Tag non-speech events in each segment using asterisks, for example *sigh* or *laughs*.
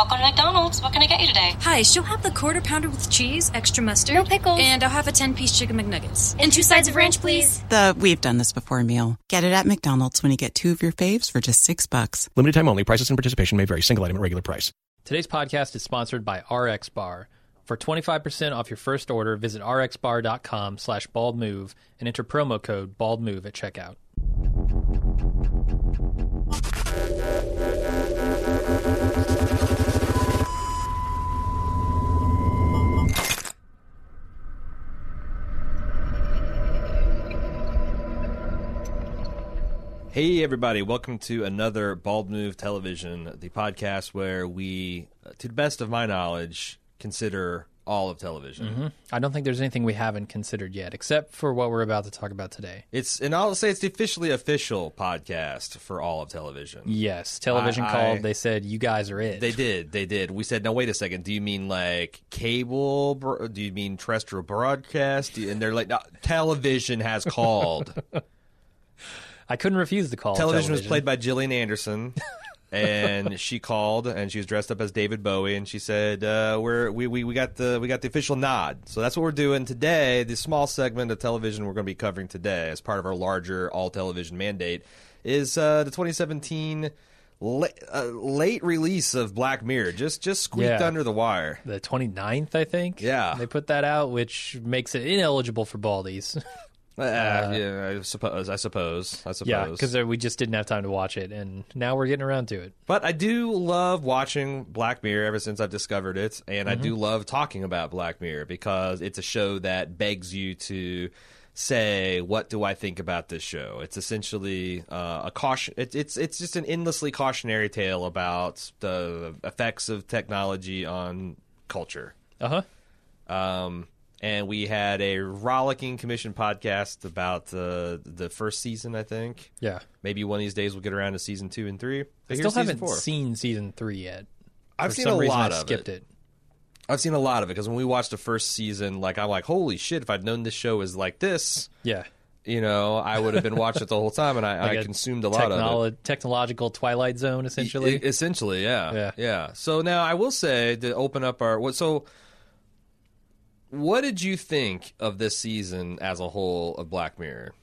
Welcome to McDonald's. What can I get you today? Hi, she'll have the quarter pounder with cheese, extra mustard. No pickles. And I'll have a 10 piece chicken McNuggets. And two sides of ranch, please. The we've done this before meal. Get it at McDonald's when you get two of your faves for just six bucks. Limited time only. Prices and participation may vary. Single item at regular price. Today's podcast is sponsored by RX Bar. For 25% off your first order, visit rxbar.com slash baldmove and enter promo code baldmove at checkout. Hey, everybody, welcome to another Bald Move Television, the podcast where we, uh, to the best of my knowledge, consider all of television. I don't think there's anything we haven't considered yet, except for what we're about to talk about today. It's, and I'll say it's the officially official podcast for all of television. Yes, television I- I- called. They said you guys are it. They did, they did. We said, no, wait a second. Do you mean like cable? Do you mean terrestrial broadcast? You- And they're like, no, television has called. *laughs* I couldn't refuse the call. television was played by Gillian Anderson. *laughs* and she called and she was dressed up as David Bowie and she said uh, we're we, we, we got the we got the official nod so that's what we're doing today the small segment of television we're going to be covering today as part of our larger all television mandate is uh, the 2017 late, uh, late release of Black Mirror just just squeaked Yeah. under the wire the 29th, I think. Yeah. They put that out, which makes it ineligible for baldies. *laughs* uh, yeah I suppose I suppose I suppose yeah, because we just didn't have time to watch it, and now we're getting around to it. But I do love watching Black Mirror ever since I've discovered it, and I do love talking about Black Mirror because it's a show that begs you to say, "What do I think about this show?" It's essentially uh, a caution. It, it's it's just an endlessly cautionary tale about the effects of technology on culture. Uh huh. Um, and we had a rollicking commission podcast about uh, the first season, I think. Yeah. Maybe one of these days we'll get around to season two and three. I still haven't four. seen season three yet. I've For seen a lot I of skipped it. it. I've seen a lot of it because when we watched the first season, like I'm like, holy shit! If I'd known this show was like this, Yeah. you know, I would have been watching it the whole time, and I, *laughs* Like I consumed a lot of it. Technological Twilight Zone, essentially. E- essentially, yeah, Yeah. yeah. So now I will say to open up our what so. What did you think of this season as a whole of Black Mirror?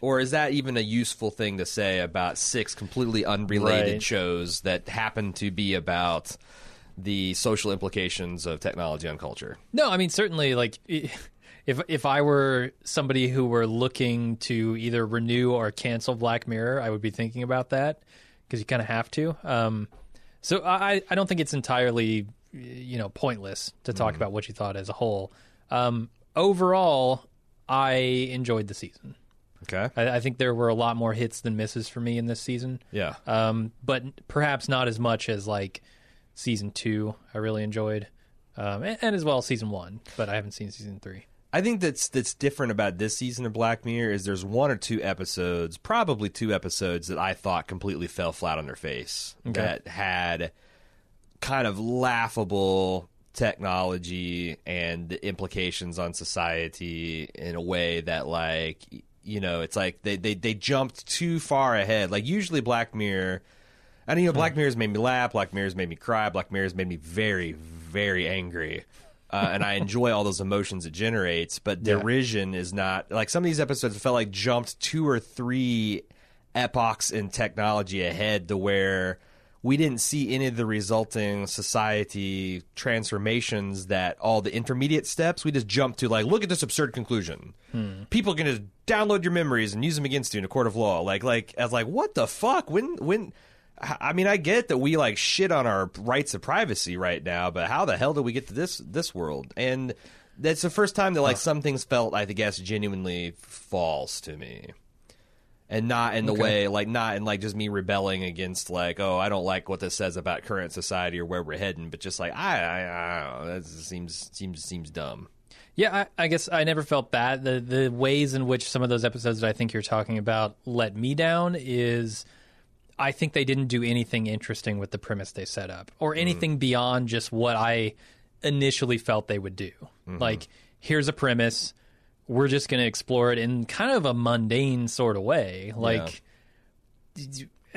Or is that even a useful thing to say about six completely unrelated Right. shows that happen to be about the social implications of technology on culture? No, I mean certainly like if if I were somebody who were looking to either renew or cancel Black Mirror, I would be thinking about that because you kind of have to. Um, so I I don't think it's entirely you know pointless to talk about what you thought as a whole. Um, overall, I enjoyed the season. Okay. I, I think there were a lot more hits than misses for me in this season. Yeah. um, but perhaps not as much as like season two. I really enjoyed, um, and, and as well season one. But I haven't seen season three. I think that's that's different about this season of Black Mirror is there's one or two episodes, probably two episodes that I thought completely fell flat on their face okay. that had kind of laughable technology and the implications on society in a way that like you know it's like they they, they jumped too far ahead like usually black mirror and you know black mirror's made me laugh black mirror's made me cry black mirror's made me very very angry uh, and I enjoy all those emotions it generates. But derision is not like some of these episodes felt like jumped two or three epochs in technology ahead to where we didn't see any of the resulting society transformations that all the intermediate steps we just jumped to like look at this absurd conclusion. People can just download your memories and use them against you in a court of law. Like like as like what the fuck? When when I mean, I get that we like shit on our rights of privacy right now, but how the hell did we get to this this world? And that's the first time that like some things felt, I guess, genuinely false to me, and not in the way like not in like just me rebelling against like oh I don't like what this says about current society or where we're heading, but just like I I, I don't know that seems seems seems dumb. Yeah, I, I guess I never felt that. The the ways in which some of those episodes that I think you're talking about let me down is I think they didn't do anything interesting with the premise they set up or mm-hmm. anything beyond just what I initially felt they would do. Mm-hmm. Like, here's a premise, we're just going to explore it in kind of a mundane sort of way. Like, you- *laughs*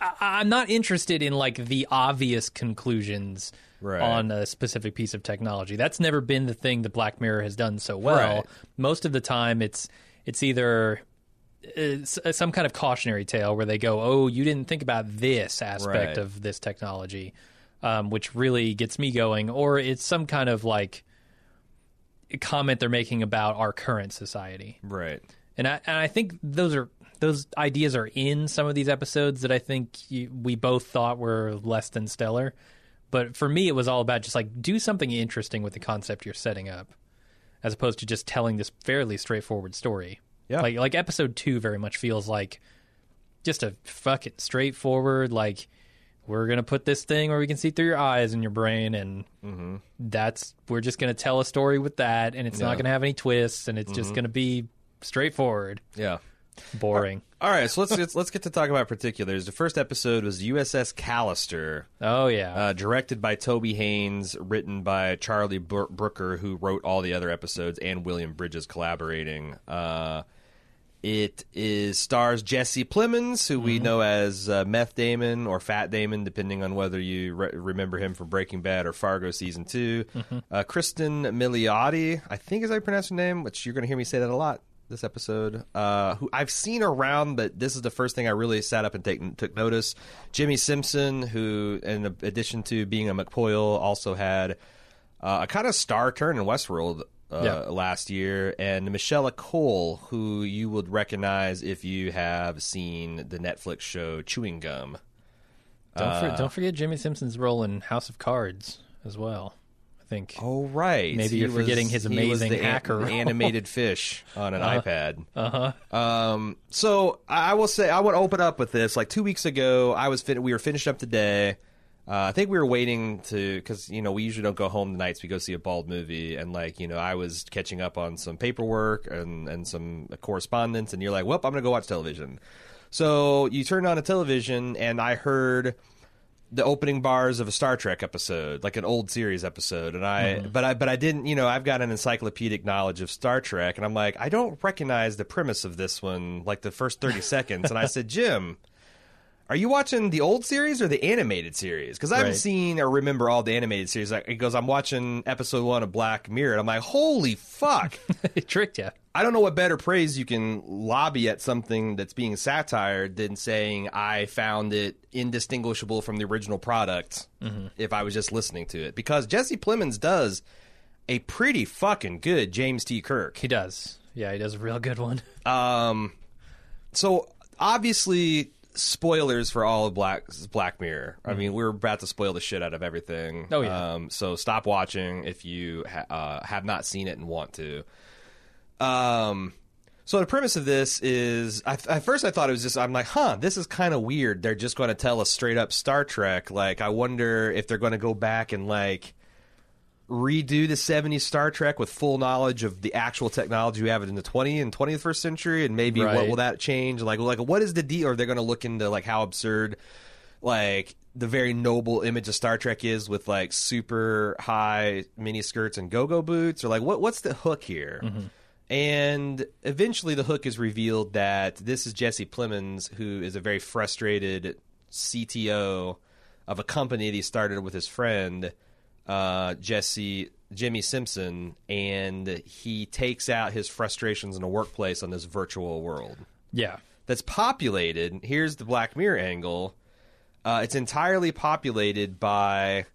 I, I'm not interested in like the obvious conclusions Right. on a specific piece of technology. That's never been the thing that Black Mirror has done so well. Right. Most of the time, it's it's either it's some kind of cautionary tale where they go, "Oh, you didn't think about this aspect Right. of this technology," um, which really gets me going, or it's some kind of like comment they're making about our current society. Right. And I and I think those are those ideas are in some of these episodes that I think you, we both thought were less than stellar. But for me, it was all about just like do something interesting with the concept you're setting up, as opposed to just telling this fairly straightforward story. Yeah. Like like episode two very much feels like just a fucking straightforward like we're gonna put this thing where we can see through your eyes and your brain and that's we're just gonna tell a story with that and it's Yeah. not gonna have any twists and it's just gonna be straightforward Yeah. boring All right, so let's let's, let's get to talk about particulars. The first episode was USS Callister, oh yeah uh, directed by Toby Haynes, written by Charlie Br- Brooker, who wrote all the other episodes, and William Bridges collaborating. Uh, it is stars Jesse Plemons, who we know as uh, Meth Damon or Fat Damon, depending on whether you re- remember him from Breaking Bad or Fargo season 2 Uh, Cristin Milioti, I think is how you pronounce her name, which you're going to hear me say that a lot this episode. Uh, who I've seen around, but this is the first thing I really sat up and take, took notice. Jimmy Simpson, who in addition to being a McPoyle, also had uh, a kind of star turn in Westworld uh, Yeah. last year, and Michaela Coel, who you would recognize if you have seen the Netflix show Chewing Gum. don't, uh, don't forget Jimmy Simpson's role in House of Cards as well I think Oh right, Maybe He you're forgetting his was amazing an- hacker role. animated *laughs* fish on an iPad. uh huh Um, so I I will say I want to open up with this. Like two weeks ago, I was fin- we were finished up the day. Uh, I think we were waiting to because you know we usually don't go home the nights we go see a bald movie, and like you know I was catching up on some paperwork and and some correspondence, and you're like, well, I'm gonna go watch television. So you turned on a television, and I heard the opening bars of a Star Trek episode, like an old series episode, and I, but I, but I didn't, you know, I've got an encyclopedic knowledge of Star Trek, and I'm like, I don't recognize the premise of this one, like the first thirty *laughs* seconds, and I said, Jim. Are you watching the old series or the animated series? Because I haven't Right. seen or remember all the animated series. Like, He goes, I'm watching episode one of Black Mirror, and I'm like, holy fuck! *laughs* it tricked you I don't know what better praise you can lobby at something that's being satired than saying I found it indistinguishable from the original product if I was just listening to it. Because Jesse Plemons does a pretty fucking good James T. Kirk. he does yeah he does a real good one Um, so obviously spoilers for all of Black Black Mirror. I mean, we're about to spoil the shit out of everything. Oh, yeah. Um, so stop watching if you ha- uh, have not seen it and want to. Um. So the premise of this is, I, at first I thought it was just, I'm like, huh, this is kind of weird. They're just going to tell us straight up Star Trek. Like, I wonder if they're going to go back and like redo the 70s Star Trek with full knowledge of the actual technology we have in the 20th and 21st century, and maybe what will that change? Like, like what is the deal? Or they're going to look into like how absurd, like the very noble image of Star Trek is with like super high mini skirts and go-go boots, or like what what's the hook here? Mm-hmm. And eventually, the hook is revealed that this is Jesse Plemons, who is a very frustrated CTO of a company that he started with his friend uh, Jesse Jimmy Simpson, and he takes out his frustrations in the workplace on this virtual world yeah that's populated. Here's the Black Mirror angle. Uh, it's entirely populated by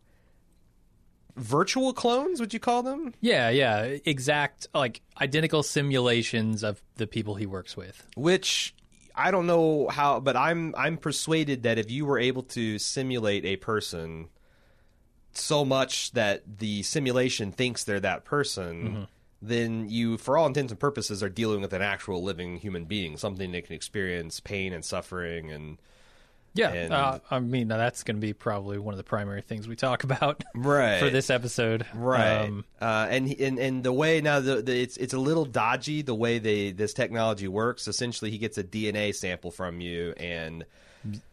virtual clones. Would you call them? yeah yeah exact like identical simulations of the people he works with which I don't know how, but I'm I'm persuaded that if you were able to simulate a person so much that the simulation thinks they're that person, then you, for all intents and purposes, are dealing with an actual living human being, something that can experience pain and suffering and Yeah, And- uh, I mean now that's going to be probably one of the primary things we talk *laughs* about Right. for this episode, right. Um, uh, and and and the way now the, the it's it's a little dodgy the way they this technology works. Essentially he gets a dna sample from you and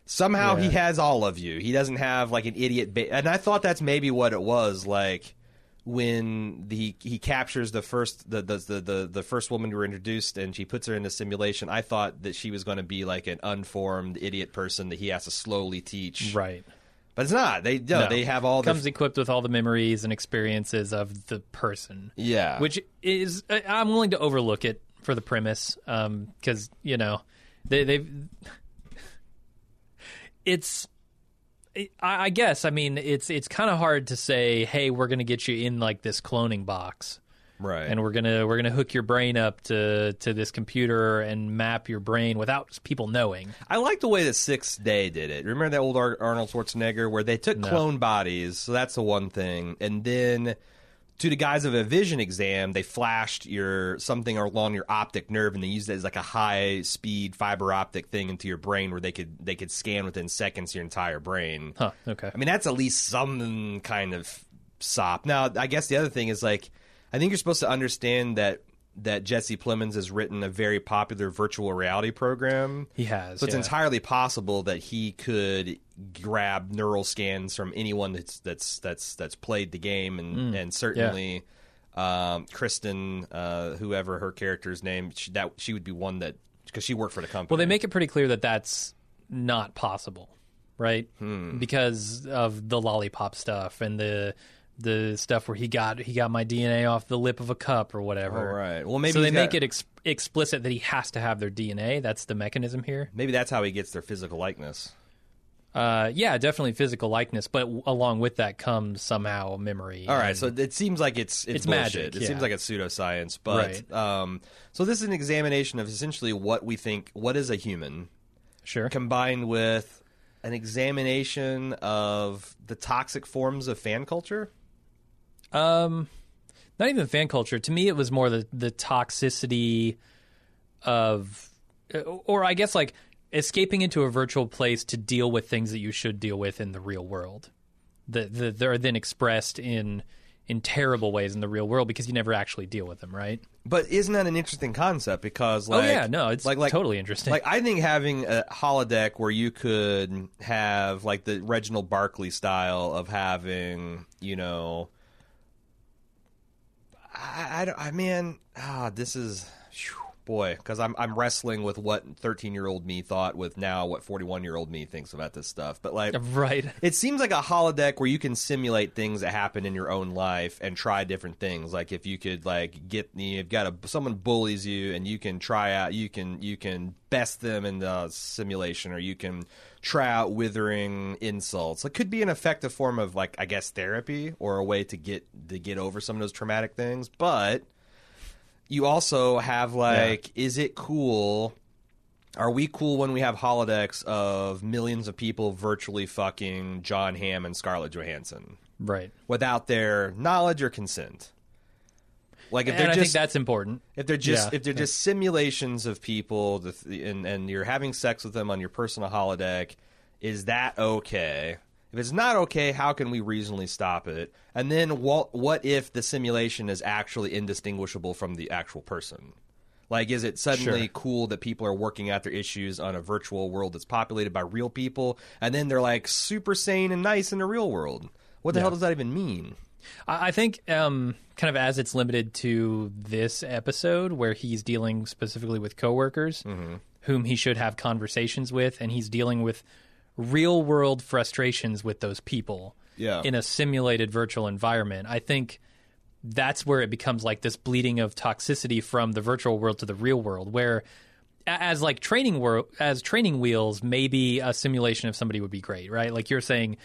somehow he has all of you he doesn't have like an idiot ba- and i thought that's maybe what it was like when the he captures the first the the, the the the first woman who were introduced and she puts her in the simulation, I thought that she was going to be like an unformed idiot person that he has to slowly teach. Right. But it's not. They no, No. they have all the comes equipped with all the memories and experiences of the person. yeah. which is I'm willing to overlook it for the premise um, because you know they they've it's I, I guess I mean it's it's kind of hard to say hey we're gonna get you in like this cloning box right. and we're gonna we're gonna hook your brain up to to this computer and map your brain without people knowing I like the way that Sixth Day did it. Remember that old Ar- Arnold Schwarzenegger where they took No. clone bodies, so that's the one thing, and then to the guise of a vision exam, they flashed your something along your optic nerve, and they used it as like a high speed fiber optic thing into your brain where they could they could scan within seconds your entire brain. huh okay I mean, that's at least some kind of sop. Now, I guess the other thing is like, I think you're supposed to understand that that Jesse Plemons has written a very popular virtual reality program. he has So it's yeah. entirely possible that he could grab neural scans from anyone that's that's that's that's played the game, and Mm. and certainly. Um, Cristin, uh, whoever her character's name, she, that she would be one that because she worked for the company. Well, they make it pretty clear that that's not possible, right? Hmm. Because of the lollipop stuff and the the stuff where he got he got my DNA off the lip of a cup or whatever. All right. Well, maybe so they he's make it ex- explicit that he has to have their DNA. That's the mechanism here. maybe that's how he gets their physical likeness. Uh, yeah, definitely physical likeness, but w- along with that comes somehow memory. All right, so it seems like it's it's, It's magic, It yeah. seems like it's pseudoscience, but Right. um, so this is an examination of essentially what we think what is a human, sure. combined with an examination of the toxic forms of fan culture. Um, not even fan culture. To me, it was more the the toxicity of, or I guess like escaping into a virtual place to deal with things that you should deal with in the real world. That the, they're then expressed in in terrible ways in the real world because you never actually deal with them, right? But isn't that an interesting concept? Because like, oh yeah, no, it's like like totally interesting. Like I think having a holodeck where you could have like the Reginald Barclay style of having, you know, I, I, I mean, ah, this is phew, boy, because I'm I'm wrestling with what 13 year old me thought with now what 41 year old me thinks about this stuff. But like, *laughs* right. it seems like a holodeck where you can simulate things that happen in your own life and try different things. Like if you could like get you've got a someone bullies you and you can try out you can you can best them in the simulation or you can try out withering insults. It could be an effective form of like I guess therapy or a way to get to get over some of those traumatic things. But you also have like is it cool are we cool when we have holodecks of millions of people virtually fucking John Hamm and Scarlett Johansson Right. without their knowledge or consent? Like if And they're I just think that's important. if they're just Yeah. if they're just simulations of people and and you're having sex with them on your personal holodeck, is that okay? If it's not okay, how can we reasonably stop it? And then what what if the simulation is actually indistinguishable from the actual person? Like, is it suddenly Sure. cool that people are working out their issues on a virtual world that's populated by real people, and then they're like super sane and nice in the real world? What the hell does that even mean? I I think, um, kind of as it's limited to this episode, where he's dealing specifically with coworkers Mm-hmm. whom he should have conversations with, and he's dealing with real world frustrations with those people Yeah. in a simulated virtual environment. I think that's where it becomes like this bleeding of toxicity from the virtual world to the real world, where as like training world as training wheels, maybe a simulation of somebody would be great, right? Like you're saying,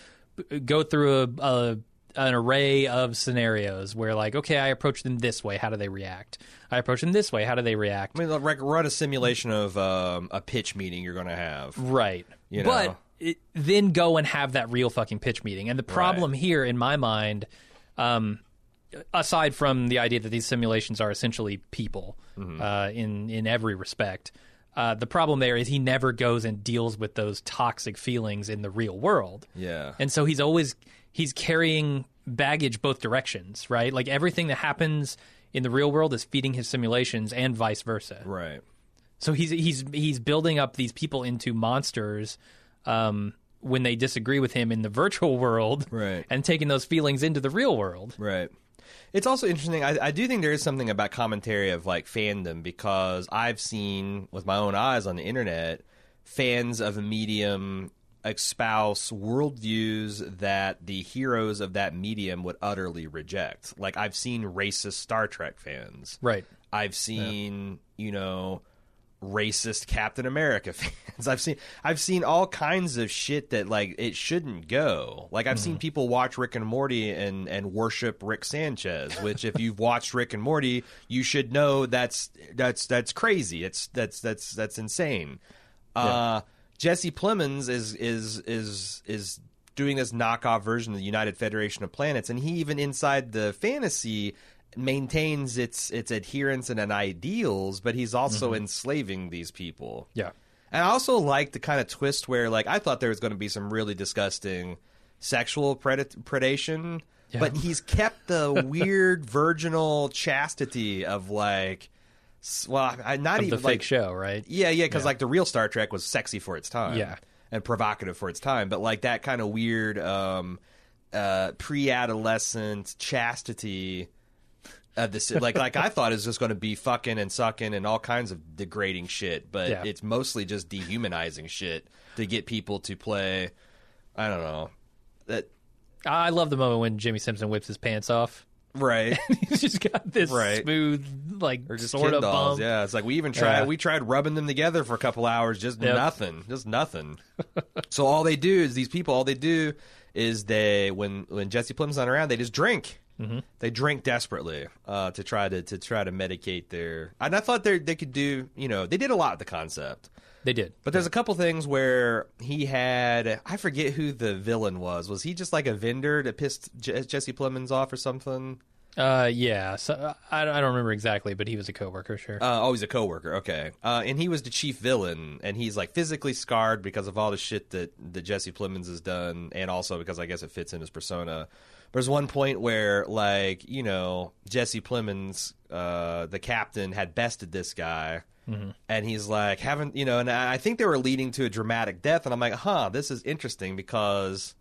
go through a, a an array of scenarios where like, okay, I approach them this way, how do they react? I approach them this way, how do they react? I mean, like, run a simulation of um, a pitch meeting you're going to have. Right. You know? But it, then go and have that real fucking pitch meeting. And the problem here, in my mind, um, aside from the idea that these simulations are essentially people Mm-hmm. uh, in in every respect, uh, the problem there is he never goes and deals with those toxic feelings in the real world. Yeah. And so he's always he's carrying baggage both directions, right? Like everything that happens in the real world is feeding his simulations and vice versa. Right. So he's he's he's building up these people into monsters um, when they disagree with him in the *laughs* virtual world, Right. And taking those feelings into the real world. Right. It's also interesting. I, I do think there is something about commentary of like fandom because I've seen with my own eyes on the internet fans of a medium espouse worldviews that the heroes of that medium would utterly reject. Like I've seen racist Star Trek fans. Right. I've seen, you know, racist Captain America *laughs* fans. I've seen I've seen all kinds of shit that like it shouldn't go. Like I've seen people watch Rick and Morty and and worship Rick Sanchez, which if you've watched Rick and Morty, you should know that's that's that's crazy. It's that's that's that's insane. Uh Jesse Plemons is is is is doing this knockoff version of the United Federation of Planets, and he even inside the fantasy maintains its its adherence and, and ideals, but he's also enslaving these people. Yeah. And I also like the kind of twist where, like, I thought there was going to be some really disgusting sexual pred- predation, but he's kept the *laughs* weird virginal chastity of like, well, I, not Of even the like fake show, right? yeah, yeah, because like the real Star Trek was sexy for its time, Yeah. and provocative for its time, but like that kind of weird um, uh, pre-adolescent chastity of this, like like I thought it was just going to be fucking and sucking and all kinds of degrading shit, but Yeah. it's mostly just dehumanizing shit to get people to play. I don't know that I love the moment when Jimmy Simpson whips his pants off. right. *laughs* He's just got this Right. smooth, like Or just sort of dolls. bump. Yeah, it's like we even tried. Yeah. We tried rubbing them together for a couple hours. Just Yep. nothing. Just nothing. *laughs* so all they do is these people. All they do is they when when Jesse Plem's not around, they just drink. Mm-hmm. They drink desperately uh, to try to to try to medicate their. And I thought they they could do. You know, they did a lot with the concept. They did. But there's a couple things where he had I forget who the villain was. Was he just like a vendor that pissed Jesse Plemons off or something? Uh, yeah. So uh, I, I don't remember exactly, but he was a coworker, sure. Uh, oh, he's a coworker. Okay, uh, and he was the chief villain, and he's like physically scarred because of all the shit that that Jesse Plemons has done, and also because I guess it fits in his persona. There's one point where, like, you know, Jesse Plemons, uh, the captain, had bested this guy. And he's like, haven't you know? And I I think they were leading to a dramatic death, and I'm like, huh, this is interesting because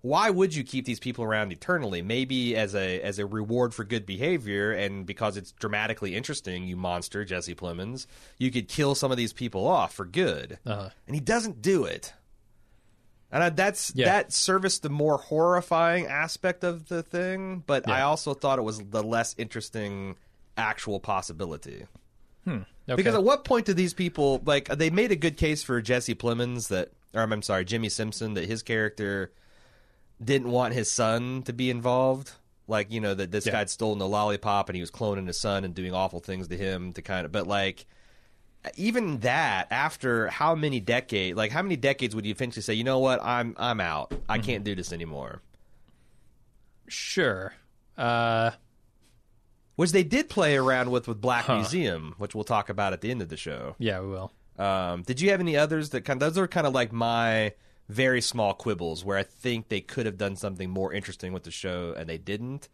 why would you keep these people around eternally? Maybe as a as a reward for good behavior, and because it's dramatically interesting, you monster Jesse Plemons, you could kill some of these people off for good, Uh-huh. and he doesn't do it. And I, that's Yeah. that serviced the more horrifying aspect of the thing, but I also thought it was the less interesting actual possibility. Hmm. Okay. Because at what point do these people like they made a good case for Jesse Plemons that, or I'm sorry, Jimmy Simpson that his character didn't want his son to be involved. Like you know that this Yeah. guy had stolen the lollipop and he was cloning his son and doing awful things to him to kind of. But like even that, after how many decades? Like how many decades would you eventually say, you know what, I'm I'm out. I can't do this anymore. Sure. Uh, Which they did play around with with Black Museum, which we'll talk about at the end of the show. yeah, we will. Um, did you have any others that kind? of, Those are kind of like my very small quibbles where I think they could have done something more interesting with the show and they didn't.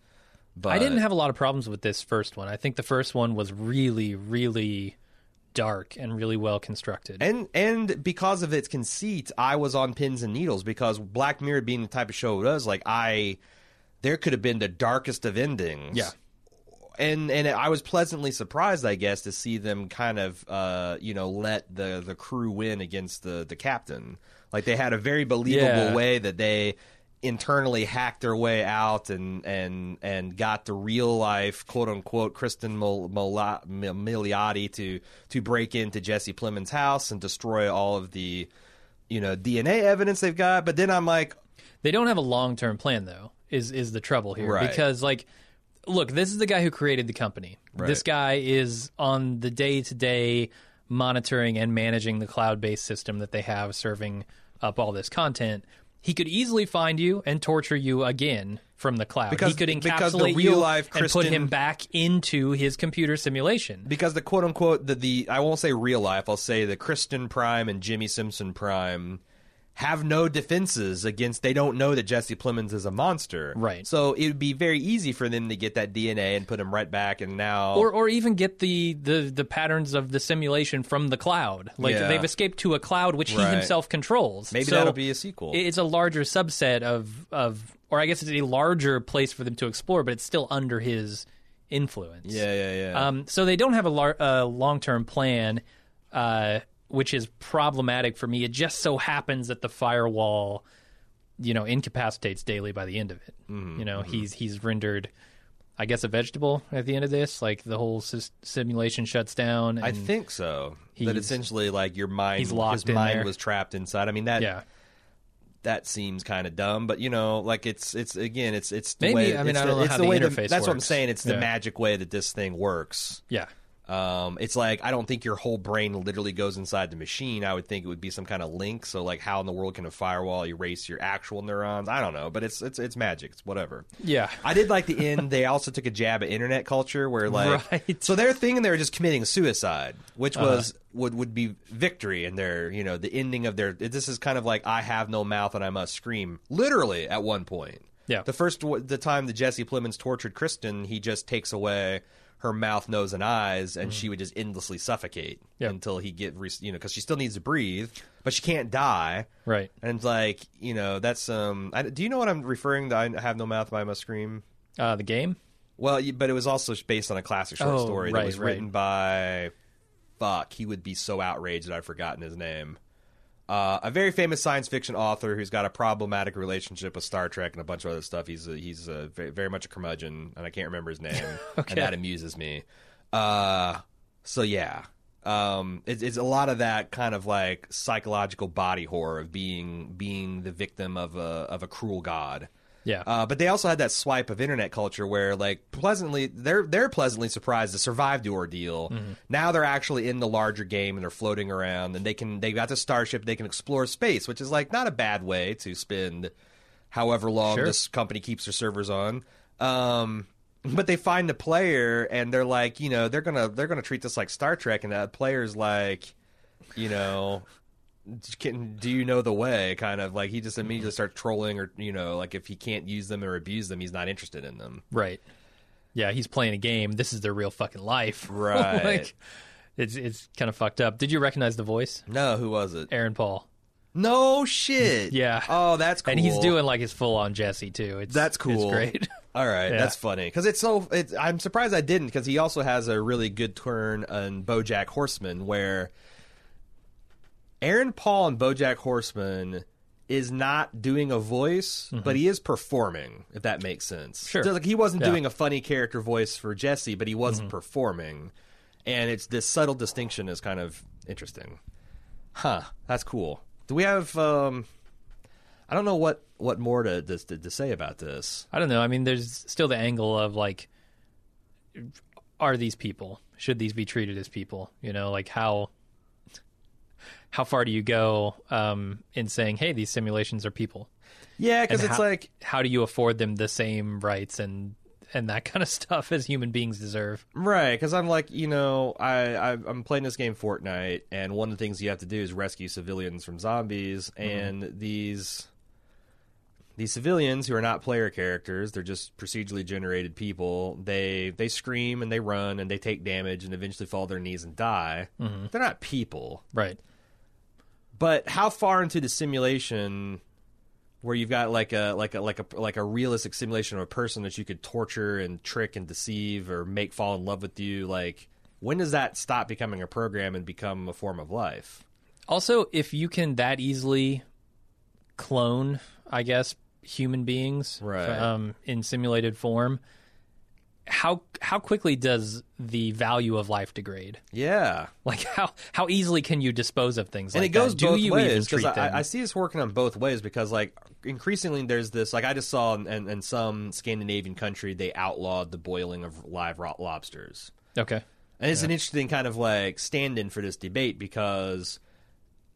But I didn't have a lot of problems with this first one. I think the first one was really, really dark and really well constructed. and and because of its conceit, I was on pins and needles because Black Mirror being the type of show it was, like I, there could have been the darkest of endings. Yeah. and and I was pleasantly surprised, I guess, to see them kind of, uh, you know, let the the crew win against the the captain. Like they had a very believable Yeah. way that they internally hacked their way out and and and got the real life quote unquote Cristin Mil- Mila- Mil- Milioti to to break into Jesse Plemons' house and destroy all of the you know DNA evidence they've got. But then I'm like, They don't have a long term plan though. Is is the trouble here? Right. Because like, look, this is the guy who created the company. This guy is on the day to day monitoring and managing the cloud based system that they have serving up all this content. He could easily find you and torture you again from the cloud. Because- he could encapsulate real you life and put him back into his computer simulation. because the quote unquote the, the I won't say real life, I'll say the Cristin Prime and Jimmy Simpson Prime have no defenses against they don't know that Jesse Plemons is a monster. Right. So it would be very easy for them to get that DNA and put him right back and now or or even get the, the the patterns of the simulation from the cloud. Like Yeah. they've escaped to a cloud which he himself controls. maybe So that'll be a sequel. It's a larger subset of of or I guess it's a larger place for them to explore, but it's still under his influence. yeah, yeah, yeah. Um, so they don't have a lar- uh, long term plan, uh, which is problematic for me. It just so happens that the firewall, you know, incapacitates Daly by the end of it. Mm-hmm, you know, he's he's rendered, I guess, a vegetable at the end of this. Like the whole sis- simulation shuts down. I think so. That essentially like your mind he's locked his in mind there. was trapped inside. I mean that Yeah. that seems kind of dumb, but you know, like it's it's again, it's it's the Maybe, way. I mean, I don't know how the the interface That's what I'm saying. It's the Yeah. magic way that this thing works. Yeah. Um, it's like I don't think your whole brain literally goes inside the machine. I would think it would be some kind of link. So like, how in the world can a firewall erase your actual neurons? I don't know, but it's it's it's magic. It's whatever. Yeah. I did like the end. They also took a jab at internet culture, where like, *laughs* Right. so they're thinking they were just committing suicide, which Uh-huh. was would would be victory, and their you know the ending of their. This is kind of like I have no mouth and I must scream, literally at one point. Yeah. The first the time that Jesse Plemons tortured Cristin, he just takes away her mouth, nose, and eyes, and she would just endlessly suffocate Mm-hmm. Yep. until he get re- you know because she still needs to breathe, but she can't die. Right. And it's like you know that's um. I, do you know what I'm referring to? I have no mouth, but I must scream. Uh, the game. Well, but it was also based on a classic short Oh, story right, that was right. written by. Fuck, he would be so outraged that I've forgotten his name. Uh, a very famous science fiction author who's got a problematic relationship with Star Trek and a bunch of other stuff. He's a, he's a, very, very much a curmudgeon, and I can't remember his name, *laughs* and that amuses me. Uh, so yeah, um, it's, it's a lot of that kind of like psychological body horror of being being the victim of a of a cruel god. Yeah. Uh, but they also had that swipe of internet culture where, like, pleasantly they're they're pleasantly surprised to survive the ordeal. Mm-hmm. Now they're actually in the larger game and they're floating around and they can they got the starship. They can explore space, which is like not a bad way to spend however long Sure. this company keeps their servers on. Um, but they find the player and they're like, you know, they're gonna they're gonna treat this like Star Trek, and that player's like, you know. Can, do you know the way? Kind of like he just immediately starts trolling, or you know, like if he can't use them or abuse them, he's not interested in them. Right. Yeah, he's playing a game. This is their real fucking life. *laughs* Right. like, it's it's kind of fucked up. Did you recognize the voice? No, who was it? Aaron Paul. No shit. *laughs* Yeah. Oh, that's cool. And he's doing like his full on Jesse too. It's That's cool. It's great. *laughs* All right, Yeah. that's funny because it's so. It's, I'm surprised I didn't because he also has a really good turn on BoJack Horseman where Aaron Paul and BoJack Horseman is not doing a voice, but he is performing. If that makes sense. Mm-hmm. Sure. So, like he wasn't Yeah. Mm-hmm. doing a funny character voice for Jesse, but he wasn't performing, and it's this subtle distinction is kind of interesting. Huh. That's cool. Do we have? um I don't know what what more to to, to say about this. I don't know. I mean, there's still the angle of like, are these people? Should these be treated as people? You know, like how how far do you go um, in saying, hey, these simulations are people? Yeah, because it's how- like how do you afford them the same rights and and that *laughs* kind of stuff as human beings deserve? right. Because I'm like, you know, I, I I'm playing this game Fortnite, and one of the things you have to do is rescue civilians from zombies, and these these civilians who are not player characters, they're just procedurally generated people. They they scream and they run and they take damage and eventually fall to their knees and die. They're not people. Right. But how far into the simulation where you've got like a like a like a like a realistic simulation of a person that you could torture and trick and deceive or make fall in love with you like when does that stop becoming a program and become a form of life? Also, if you can that easily clone, I guess, human beings Right. um, in simulated form, how how quickly does the value of life degrade? Yeah. Like how how easily can you dispose of things and like it goes that? Do both you ways because? I, I see this working on both ways because like increasingly there's this like I just saw in, in, in some Scandinavian country they outlawed the boiling of live lobsters. okay. And it's an interesting kind of like stand in for this debate because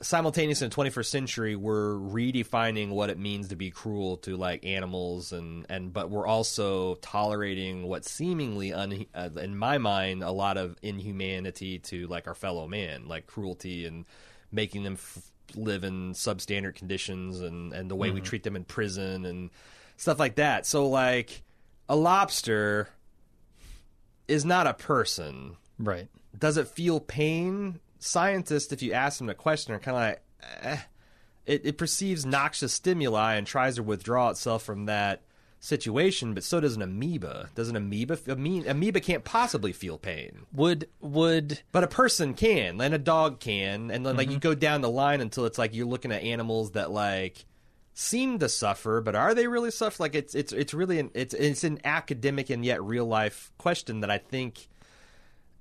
simultaneously in the 21st century we're redefining what it means to be cruel to like animals and and but we're also tolerating what seemingly un, uh, in my mind a lot of inhumanity to like our fellow man like cruelty and making them f- live in substandard conditions and and the way we treat them in prison and stuff like that. So like a lobster is not a person. Right. Does it feel pain? Scientists, if you ask them a question, are kind of like, eh. it, it perceives noxious stimuli and tries to withdraw itself from that situation, but so does an amoeba. Does an amoeba? amoeba can't possibly feel pain, Would would but a person can, and a dog can, and then like Mm-hmm. you go down the line until it's like you're looking at animals that like seem to suffer, but are they really suffer? Like it's it's it's really an it's it's an academic and yet real life question that I think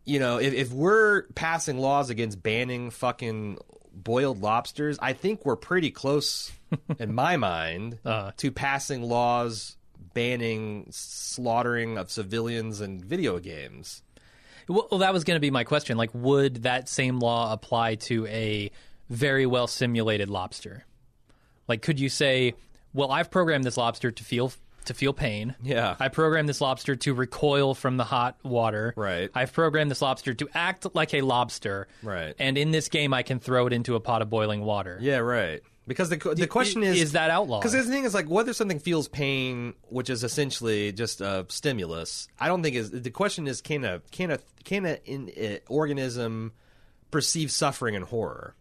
you know, if, if we're passing laws against banning fucking boiled lobsters, I think we're pretty close, *laughs* in my mind, Uh. to passing laws banning slaughtering of civilians in video games. Well, well, that was going to be my question. Like, would that same law apply to a very well simulated lobster? Like, could you say, "Well, I've programmed this lobster to feel to feel pain. Yeah. I programmed this lobster to recoil from the hot water. Right. I've programmed this lobster to act like a lobster. Right. And in this game, I can throw it into a pot of boiling water. Yeah, right. Because the the question is is that outlawed? Because the thing is like whether something feels pain, which is essentially just a stimulus. I don't think is the question is can a can a can a in, uh, organism perceive suffering and horror?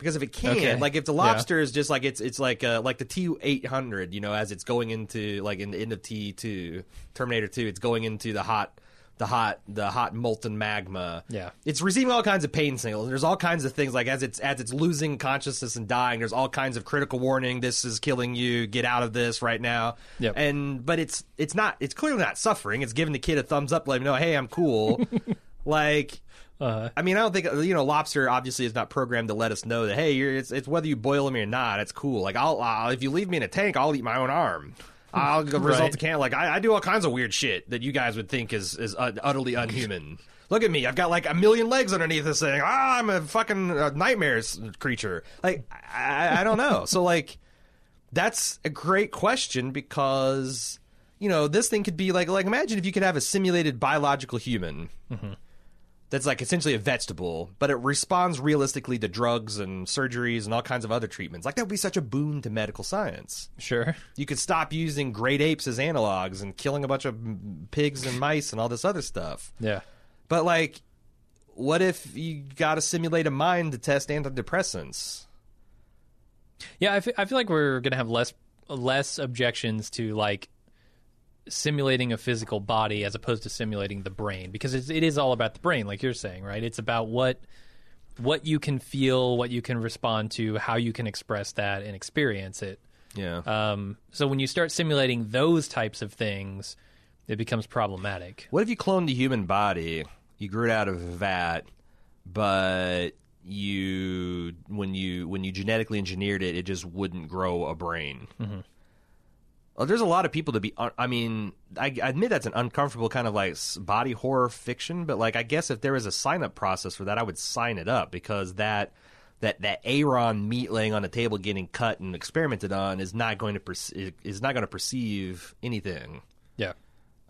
Because if it can, Okay. like if the Yeah. lobster is just like it's it's like uh, like the T eight hundred, you know, as it's going into like in the end of T two Terminator two, it's going into the hot the hot the hot molten magma. Yeah. It's receiving all kinds of pain signals. There's all kinds of things like as it's as it's losing consciousness and dying. There's all kinds of critical warning. This is killing you. Get out of this right now. Yep. And but it's it's not. It's clearly not suffering. It's giving the kid a thumbs up, letting him know, hey, I'm cool. *laughs* like. I mean, I don't think you know. Lobster obviously is not programmed to let us know that hey, you're, it's it's whether you boil them or not. It's cool. Like I'll, I'll if you leave me in a tank, I'll eat my own arm. I'll go *laughs* result Right. to can like I, I do all kinds of weird shit that you guys would think is is uh, utterly unhuman. Look at me, I've got like a million legs underneath this thing. Ah, I'm a fucking uh, nightmares creature. Like I, I don't know. So like that's a great question because you know this thing could be like like imagine if you could have a simulated biological human that's like essentially a vegetable, but it responds realistically to drugs and surgeries and all kinds of other treatments. Like that would be such a boon to medical science. Sure. You could stop using great apes as analogs and killing a bunch of pigs and mice and all this other stuff. Yeah. But like, what if you got to simulate a mind to test antidepressants? Yeah, I fe- I feel like we're gonna have less less objections to like simulating a physical body as opposed to simulating the brain because it's, it is all about the brain, like you're saying, right? It's about what what you can feel, what you can respond to, how you can express that and experience it. Yeah. Um, so when you start simulating those types of things, it becomes problematic. What if you cloned the human body? You grew it out of a vat, but you when you when you genetically engineered it, it just wouldn't grow a brain. Well, there's a lot of people to be. I mean, I, I admit that's an uncomfortable kind of like body horror fiction, but like I guess if there was a sign up process for that, I would sign it up because that that that Aaron meat laying on the table getting cut and experimented on is not going to perce- is not going to perceive anything. Yeah.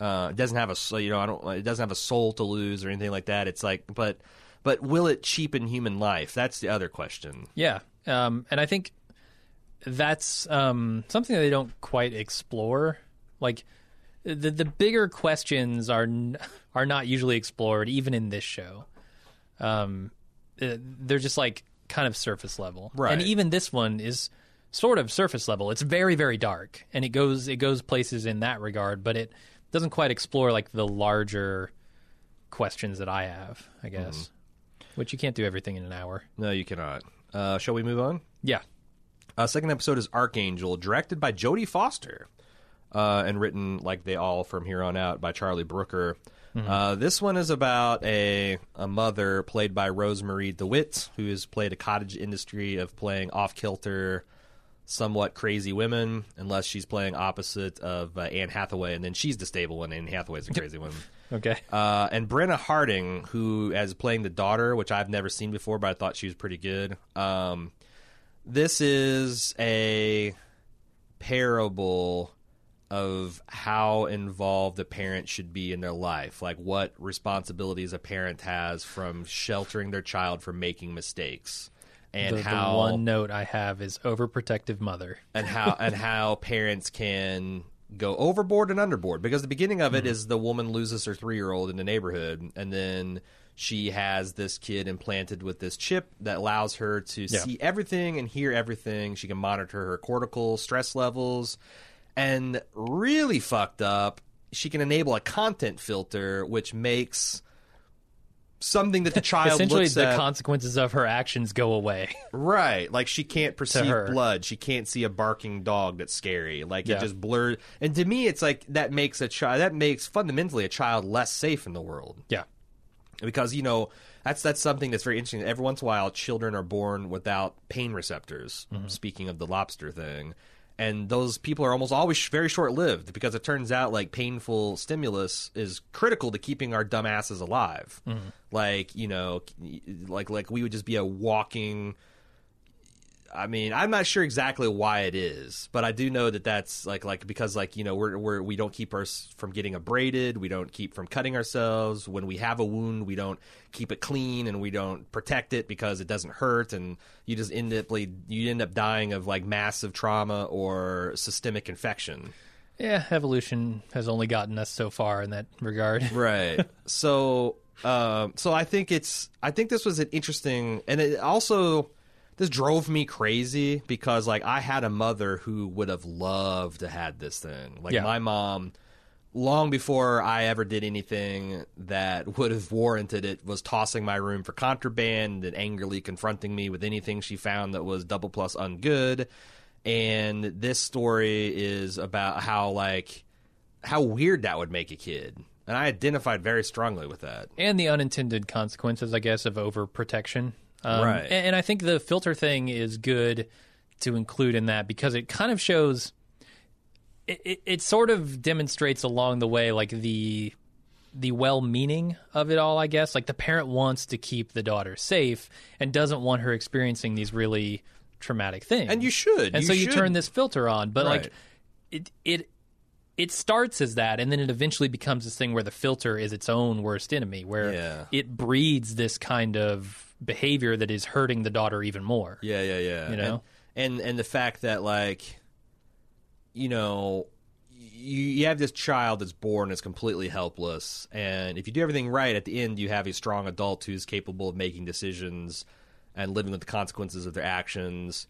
Uh, it doesn't have a you know I don't it doesn't have a soul to lose or anything like that. It's like but but will it cheapen human life? That's the other question. Yeah, um, and I think that's um, something that they don't quite explore. Like the the bigger questions are n- *laughs* are not usually explored, even in this show. Um, uh, they're just like kind of surface level, Right. And even this one is sort of surface level. It's very very dark, and it goes it goes places in that regard, but it doesn't quite explore like the larger questions that I have. I guess, which you can't do everything in an hour. No, you cannot. Uh, shall we move on? Yeah. Uh, second episode is Arkangel, directed by Jodie Foster, uh, and written like they all from here on out by Charlie Brooker. Uh, this one is about a a mother played by Rosemarie DeWitt, who has played a cottage industry of playing off kilter, somewhat crazy women, unless she's playing opposite of uh, Anne Hathaway, and then she's the stable one. Anne Hathaway's a crazy woman. *laughs* Okay. Uh, and Brenna Harding, who as playing the daughter, which I've never seen before, but I thought she was pretty good. Um, this is a parable of how involved a parent should be in their life, like what responsibilities a parent has from sheltering their child from making mistakes. and the, how the one note I have is overprotective mother. and how *laughs* and how parents can go overboard and underboard because the beginning of it mm-hmm. is the woman loses her three year old in the neighborhood and then she has this kid implanted with this chip that allows her to Yeah. see everything and hear everything she can monitor her cortical stress levels and really fucked up she can enable a content filter which makes something that the *laughs* child Essentially, the at consequences of her actions go away. *laughs* Right. Like she can't perceive her. blood. She can't see a barking dog that's scary. Like Yeah. it just blurs. And to me, it's like that makes a child, that makes fundamentally a child less safe in the world. yeah. Because, you know, that's that's something that's very interesting. Every once in a while, children are born without pain receptors, Mm-hmm. speaking of the lobster thing. And those people are almost always very short lived because it turns out like painful stimulus is critical to keeping our dumbasses alive. Mm-hmm. Like, you know, like like we would just be a walking I mean, I'm not sure exactly why it is, but I do know that that's like like because like you know we're we're we don't keep us from getting abraded, we don't keep from cutting ourselves. When we have a wound, we don't keep it clean and we don't protect it because it doesn't hurt, and you just end up you end up dying of like massive trauma or systemic infection. Yeah, evolution has only gotten us so far in that regard. *laughs* right so um so i think it's i think this was an interesting and it also this drove me crazy because like i had a mother who would have loved to had this thing like Yeah. my mom long before i ever did anything that would have warranted it was tossing my room for contraband and angrily confronting me with anything she found that was double plus ungood and this story is about how like how weird that would make a kid. And I identified very strongly with that. and the unintended consequences, I guess, of overprotection. Um, Right. And, and I think the filter thing is good to include in that because it kind of shows. It, it, it sort of demonstrates along the way, like the the well-meaning of it all. I guess, like the parent wants to keep the daughter safe and doesn't want her experiencing these really traumatic things. And you should. And You so you turn this filter on, but Right. like it it it starts as that and then it eventually becomes this thing where the filter is its own worst enemy where Yeah. it breeds this kind of behavior that is hurting the daughter even more. Yeah, yeah, yeah. You know? and, and and the fact that like, you know, you, you have this child that's born that's completely helpless, and if you do everything right, at the end you have a strong adult who's capable of making decisions and living with the consequences of their actions.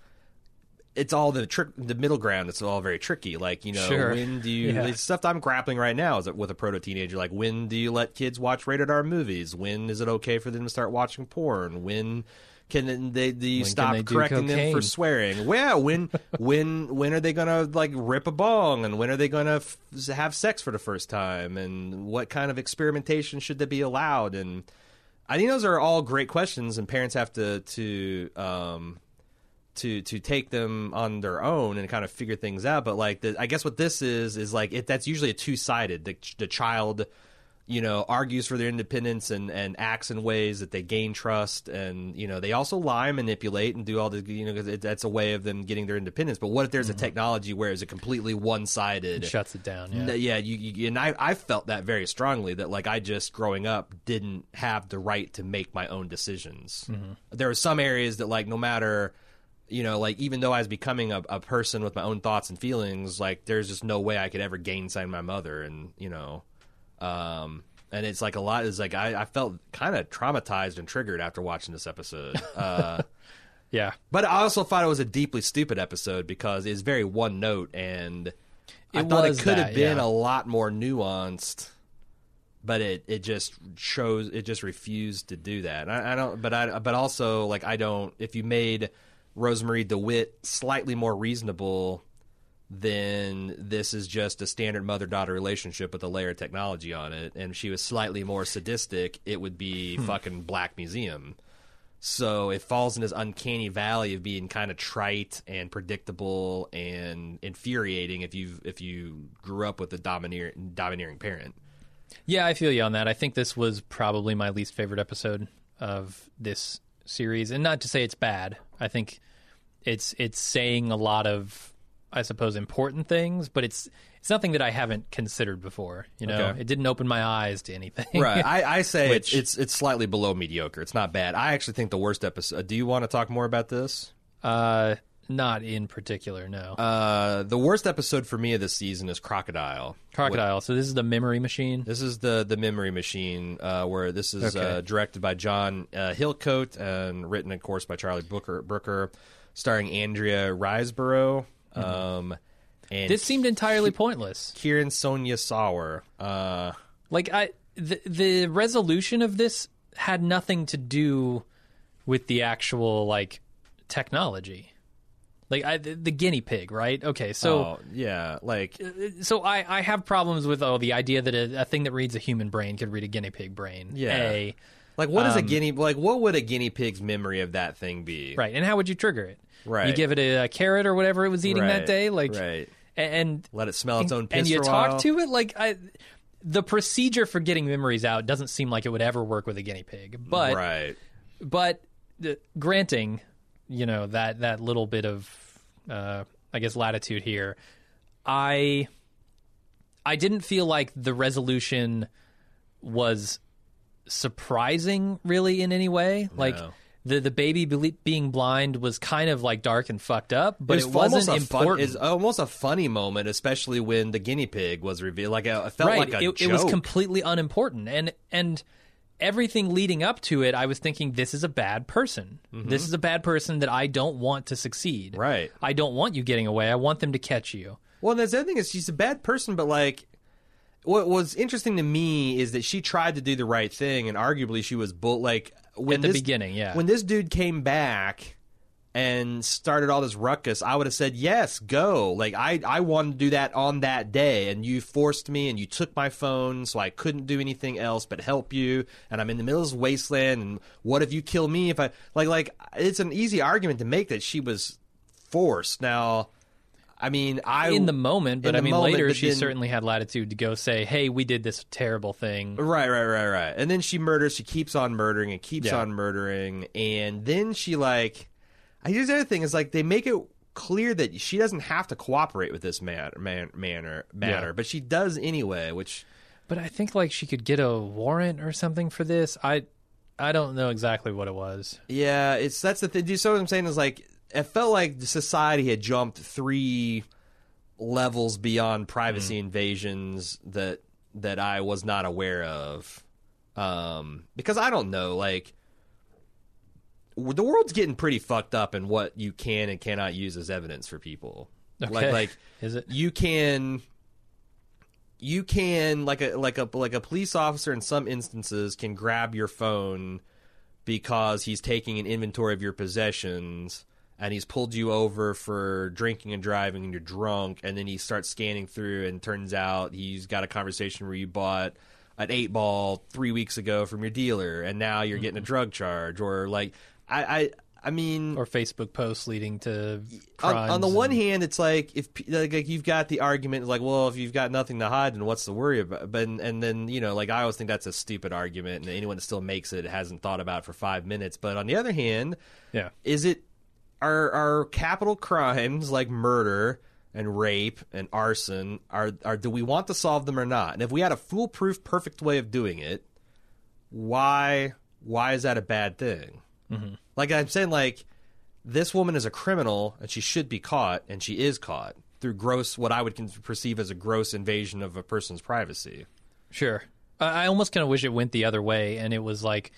It's all the trick, the middle ground. It's all very tricky. Like you know, Sure. when do you? Yeah. Stuff I'm grappling right now is with a proto teenager. Like when do you let kids watch rated R movies? When is it okay for them to start watching porn? When can they? Do you When stop they correcting them for swearing? Well, when *laughs* when when are they gonna like rip a bong? And when are they gonna f- have sex for the first time? And what kind of experimentation should they be allowed? And I think those are all great questions, and parents have to to um, to to take them on their own and kind of figure things out. But like, the, I guess what this is is like it, that's usually a two sided. The, the child, you know, argues for their independence and and acts in ways that they gain trust, and you know, they also lie, manipulate, and do all the you know, 'cause it, that's a way of them getting their independence. But what if there's a technology where it's a completely one sided? It shuts it down. Yeah. Yeah, you, you and I, I felt that very strongly that like I just growing up didn't have the right to make my own decisions. Mm-hmm. There were some areas that like no matter, you know, like even though I was becoming a, a person with my own thoughts and feelings, like there's just no way I could ever gainsign my mother, and you know, um, and it's like a lot is like I, I felt kind of traumatized and triggered after watching this episode. *laughs* Uh, yeah. but I also thought it was a deeply stupid episode because it's very one note and I thought it could have been yeah. a lot more nuanced. But it, it just shows it just refused to do that. And I, I don't. But I but also like I don't. If you made Rosemarie DeWitt slightly more reasonable, than this is just a standard mother daughter relationship with a layer of technology on it. And she was slightly more sadistic, it would be Hmm. fucking Black Museum. So it falls in this uncanny valley of being kind of trite and predictable and infuriating if you if you grew up with a domineering domineering parent. Yeah, I feel you on that. I think this was probably my least favorite episode of this series, and not to say it's bad. I think it's it's saying a lot of, I suppose, important things, but it's it's nothing that I haven't considered before. You know, Okay. it didn't open my eyes to anything. Right. I, I say *laughs* Which- it's, it's it's slightly below mediocre. It's not bad. I actually think the worst episode. Do you want to talk more about this? uh, not in particular. No. Uh, the worst episode for me of this season is Crocodile. Crocodile. So this is the memory machine. This is the the memory machine, uh, where this is Okay. uh, directed by John uh, Hillcoat and written, of course, by Charlie Booker, Brooker, starring Andrea Riseborough. Um, and Mm-hmm. This seemed entirely pointless. Kiran Sonia Sawar. Uh, Like I, the the resolution of this had nothing to do with the actual like technology. Like I, the, the guinea pig, right? Okay, so oh, yeah, like so I, I have problems with oh the idea that a, a thing that reads a human brain could read a guinea pig brain. Yeah. A, like what is a Um, guinea like what would a guinea pig's memory of that thing be? right, and how would you trigger it? Right. You give it a, a carrot or whatever it was eating that day, like right. a- and Let it smell its own piss and you a talk to it like I. The procedure for getting memories out doesn't seem like it would ever work with a guinea pig, but right. but uh, granting, you know that that little bit of, uh, I guess, latitude here, I I didn't feel like the resolution was surprising, really, in any way. Like the the baby be- being blind was kind of like dark and fucked up, but it a fun- important. it's almost a funny moment, especially when the guinea pig was revealed. Like it felt right, like a it, it was completely unimportant, and and everything leading up to it, I was thinking, this is a bad person. This is a bad person that I don't want to succeed. Mm-hmm. Right. I don't want you getting away. I want them to catch you. Well, and that's the other thing is she's a bad person, but like, what was interesting to me is that she tried to do the right thing, and arguably she was bull. Like when At the this- beginning, yeah. when this dude came back and started all this ruckus, I would have said yes, go. Like I, I wanted to do that on that day, and you forced me, and you took my phone, so I couldn't do anything else but help you. And I'm in the middle of this wasteland, and what if you kill me? If I like, like it's an easy argument to make that she was forced. Now. I mean, I in the moment, but I mean, moment, later she then- certainly had latitude to go say, "Hey, we did this terrible thing." Right, right, right, right. And then she murders. She keeps on murdering and keeps Yeah. on murdering. And then she like, I guess the other thing is like they make it clear that she doesn't have to cooperate with this man, man manner matter, Yeah. but she does anyway. Which But I think like she could get a warrant or something for this. I I don't know exactly what it was. yeah, it's that's the thing. Do you see what I'm saying? Is like it felt like society had jumped three levels beyond privacy Mm. invasions that that I was not aware of. Um, because I don't know, like the world's getting pretty fucked up in what you can and cannot use as evidence for people. Like, Okay. like Is it? you can, you can like a like a like a police officer in some instances can grab your phone because he's taking an inventory of your possessions and he's pulled you over for drinking and driving and you're drunk and then he starts scanning through and turns out he's got a conversation where you bought an eight ball three weeks ago from your dealer and now you're getting a mm-hmm. drug charge or like I I, I mean Or Facebook posts leading to on, on the one hand, it's like if like, like you've got the argument, like, well, if you've got nothing to hide, then what's the worry about? But and then you know, like I always think that's a stupid argument, and anyone that still makes it hasn't thought about it for five minutes. But on the other hand, yeah, is it are are capital crimes like murder and rape and arson are are do we want to solve them or not? And if we had a foolproof, perfect way of doing it, why why is that a bad thing? Mm-hmm. Like I'm saying, like this woman is a criminal and she should be caught, and she is caught through gross what I would con- perceive as a gross invasion of a person's privacy. sure. I, I almost kind of wish it went the other way, and it was like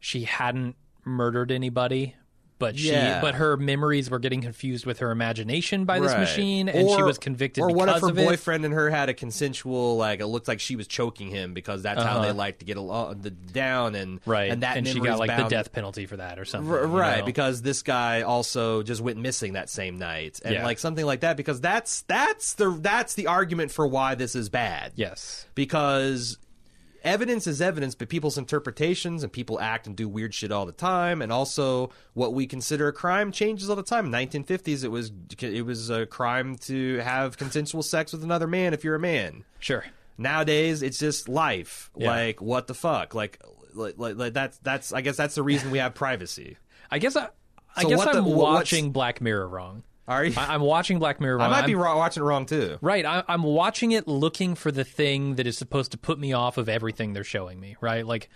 she hadn't murdered anybody. But she, Yeah. but her memories were getting confused with her imagination by this Right. machine, and she was convicted Or because what if her boyfriend and her had a consensual, like it looked like she was choking him because that's how Uh-huh. they like to get along, the, down, and right? and that and she got like bound- the death penalty for that or something. R- you right know? because this guy also just went missing that same night and Yeah. like something like that because that's that's the that's the argument for why this is bad yes, because evidence is evidence but people's interpretations and people act and do weird shit all the time and also what we consider a crime changes all the time in 1950s it was it was a crime to have consensual sex with another man if you're a man sure. nowadays it's just life Yeah. like what the fuck like like, like, that's that's i guess that's the reason we have privacy I guess I, I So guess I'm the- watching Black Mirror wrong. Are you? I, I'm watching Black Mirror. I might be wrong, watching it wrong too. Right, I, I'm watching it looking for the thing that is supposed to put me off of everything they're showing me. Right, like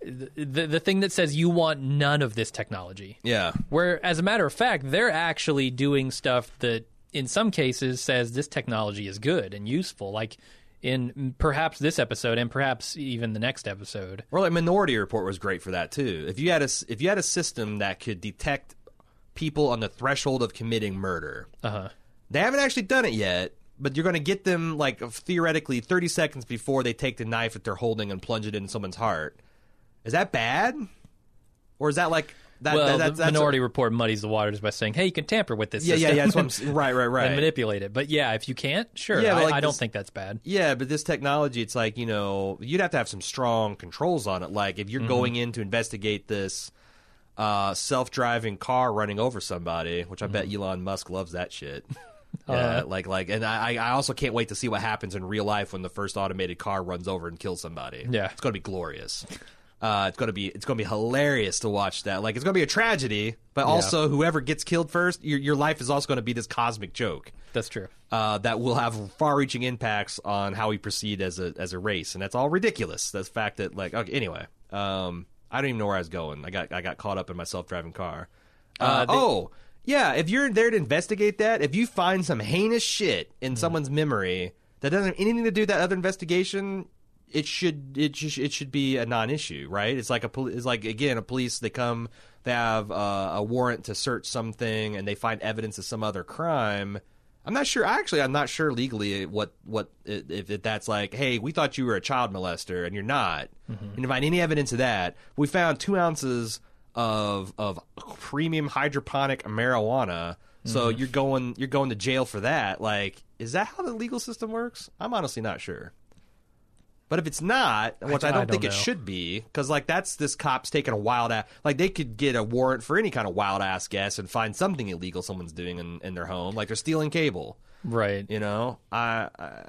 the the, the thing that says you want none of this technology. Yeah. Where, as a matter of fact, they're actually doing stuff that, in some cases, says this technology is good and useful. Like in perhaps this episode, and perhaps even the next episode. Or like Minority Report was great for that too. If you had a if you had a system that could detect people on the threshold of committing murder, Uh huh. they haven't actually done it yet. But you're going to get them like theoretically 30 seconds before they take the knife that they're holding and plunge it in someone's heart. Is that bad? Or is that like that? Well, that- the that's, that's Minority Report muddies the waters by saying, "Hey, you can tamper with this." yeah, yeah, system yeah. That's what I'm *laughs* right, right, right. and manipulate it. But yeah, if you can't, sure. Yeah, I, like I don't think that's bad. Yeah, but this technology, it's like, you know, you'd have to have some strong controls on it. Like, if you're Mm-hmm. going in to investigate this uh, self driving car running over somebody, which I bet Mm-hmm. Elon Musk loves that shit. *laughs* Uh, like, like, and I, I also can't wait to see what happens in real life when the first automated car runs over and kills somebody. Yeah. it's gonna be glorious. Uh, it's gonna be, it's gonna be hilarious to watch that. Like, it's gonna be a tragedy, but also whoever gets killed first, your your life is also gonna be this cosmic joke That's true. uh, that will have far-reaching impacts on how we proceed as a as a race, and that's all ridiculous. The fact that like okay, anyway, um, I don't even know where I was going. I got I got caught up in my self-driving car. Uh, they- oh yeah, if you're there to investigate that, if you find some heinous shit in someone's memory that doesn't have anything to do with that other investigation. It should it should, it should be a non-issue, right? It's like a poli- it's like again a police they come they have uh, a warrant to search something and they find evidence of some other crime. I'm not sure. Actually, I'm not sure legally what what if, if that's like. Hey, we thought you were a child molester and you're not. Mm-hmm. And to find any evidence of that, we found two ounces of of premium hydroponic marijuana. So mm-hmm. you're going you're going to jail for that. Like, is that how the legal system works? I'm honestly not sure. But if it's not, which I, I don't, don't think it should be, because like that's this cop's taking a wild ass. Like they could get a warrant for any kind of wild ass guess and find something illegal someone's doing in, in their home, like they're stealing cable. Right. You know, I, I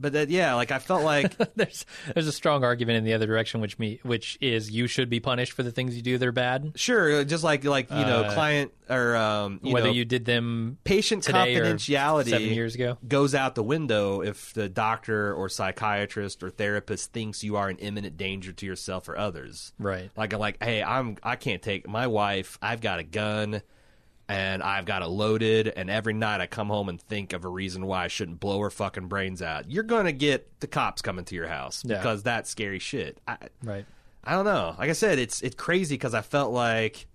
but that yeah, like I felt like *laughs* there's there's a strong argument in the other direction, which me which is you should be punished for the things you do that are bad, sure, just like like you know, Uh, client or um, you whether know, you did them patient confidentiality seven years ago. goes out the window if the doctor or psychiatrist or therapist thinks you are an imminent danger to yourself or others. Right. Like I'm like, hey, I'm I can't take my wife. I've got a gun, and I've got it loaded. And every night I come home and think of a reason why I shouldn't blow her fucking brains out. You're gonna get the cops coming to your house Yeah. because that's scary shit. I, Right. I don't know. Like I said, it's it's crazy because I felt like,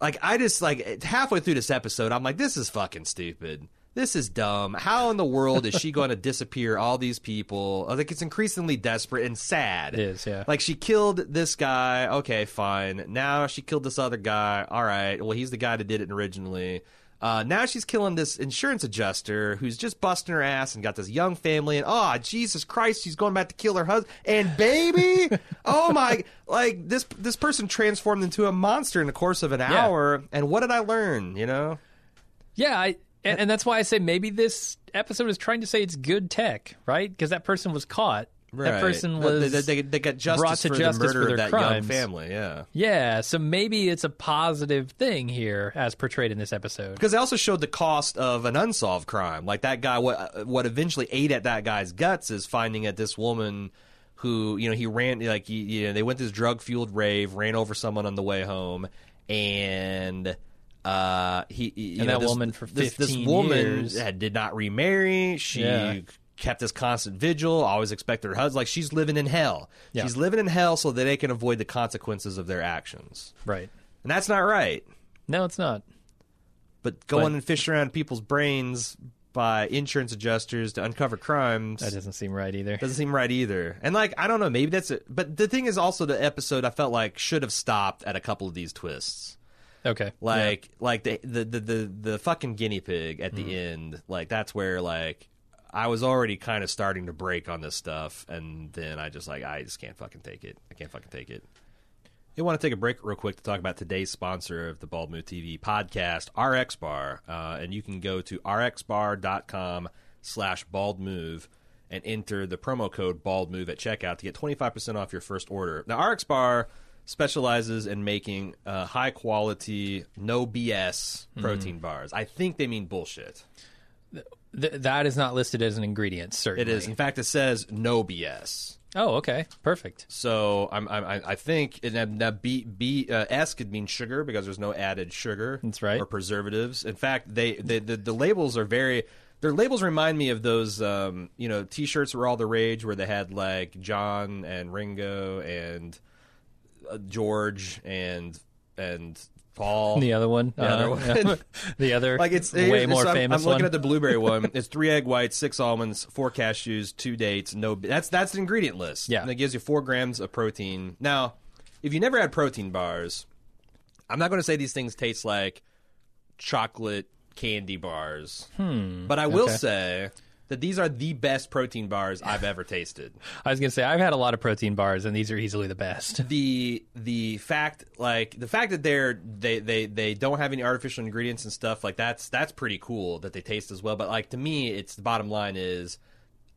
like I just like halfway through this episode, I'm like, this is fucking stupid. This is dumb. How in the world is she going *laughs* to disappear all these people? Like it's increasingly desperate and sad. It is, yeah. Like she killed this guy. Okay, fine. Now she killed this other guy. All right. Well, he's the guy that did it originally. Uh, now she's killing this insurance adjuster who's just busting her ass and got this young family. And oh, Jesus Christ, she's going back to kill her husband and baby. *laughs* oh my! Like this this person transformed into a monster in the course of an Yeah. hour. And what did I learn? You know? Yeah, I and, and that's why I say maybe this episode is trying to say it's good tech, right? Because that person was caught. That person was They, they, they got justice brought to for justice the murder for their of that crimes. young family. Yeah. Yeah, so maybe it's a positive thing here as portrayed in this episode. Because they also showed the cost of an unsolved crime. Like that guy, what what eventually ate at that guy's guts is finding that this woman who you know he ran like you know they went this drug fueled rave, ran over someone on the way home, and uh he you And know, that this, woman for this, this 15 woman years. had, did not remarry. She. Yeah. Kept this constant vigil, always expected her husband. Like she's living in hell. Yeah. She's living in hell so that they can avoid the consequences of their actions. Right. And that's not right. No, it's not. But going But- and fishing around people's brains by insurance adjusters to uncover crimes That doesn't seem right either. doesn't seem right either. And like I don't know, maybe that's it. But the thing is also the episode I felt like should have stopped at a couple of these twists. Okay. Like like the the the the, the fucking guinea pig at the Mm-hmm. end. Like that's where like I was already kind of starting to break on this stuff, and then I just like I just can't fucking take it. I can't fucking take it. I want to take a break real quick to talk about today's sponsor of the Bald Move TV podcast, RX Bar. Uh, and you can go to rxbar.com slash bald move and enter the promo code bald move at checkout to get 25% off your first order. Now, RX Bar specializes in making uh, high quality, no BS protein bars. I think they mean bullshit. Th- that is not listed as an ingredient. It Certainly, is. In fact, it says no BS. Oh, okay, perfect. So I'm, I'm, I I think and that, B, B uh, S could mean sugar because there's no added sugar. That's right. Or preservatives. In fact, they, they the, the labels are very. Their labels remind me of those, um, you know, T-shirts were all the rage, where they had like John and Ringo and George and and Paul. The other one, The other uh, one. yeah. *laughs* the other, Like it's way it's- more I'm, famous I'm looking one. at the blueberry *laughs* one. It's three egg whites, six almonds, four cashews, two dates. No, that's that's the ingredient list. Yeah. and it gives you four grams of protein. Now, if you never had protein bars, I'm not going to say these things taste like chocolate candy bars. Hmm. But I will okay. say that these are the best protein bars I've ever tasted. *laughs* I was gonna say I've had a lot of protein bars, and these are easily the best. *laughs* the the fact like the fact that they're they they they don't have any artificial ingredients and stuff like that's that's pretty cool that they taste as well but like to me it's the bottom line is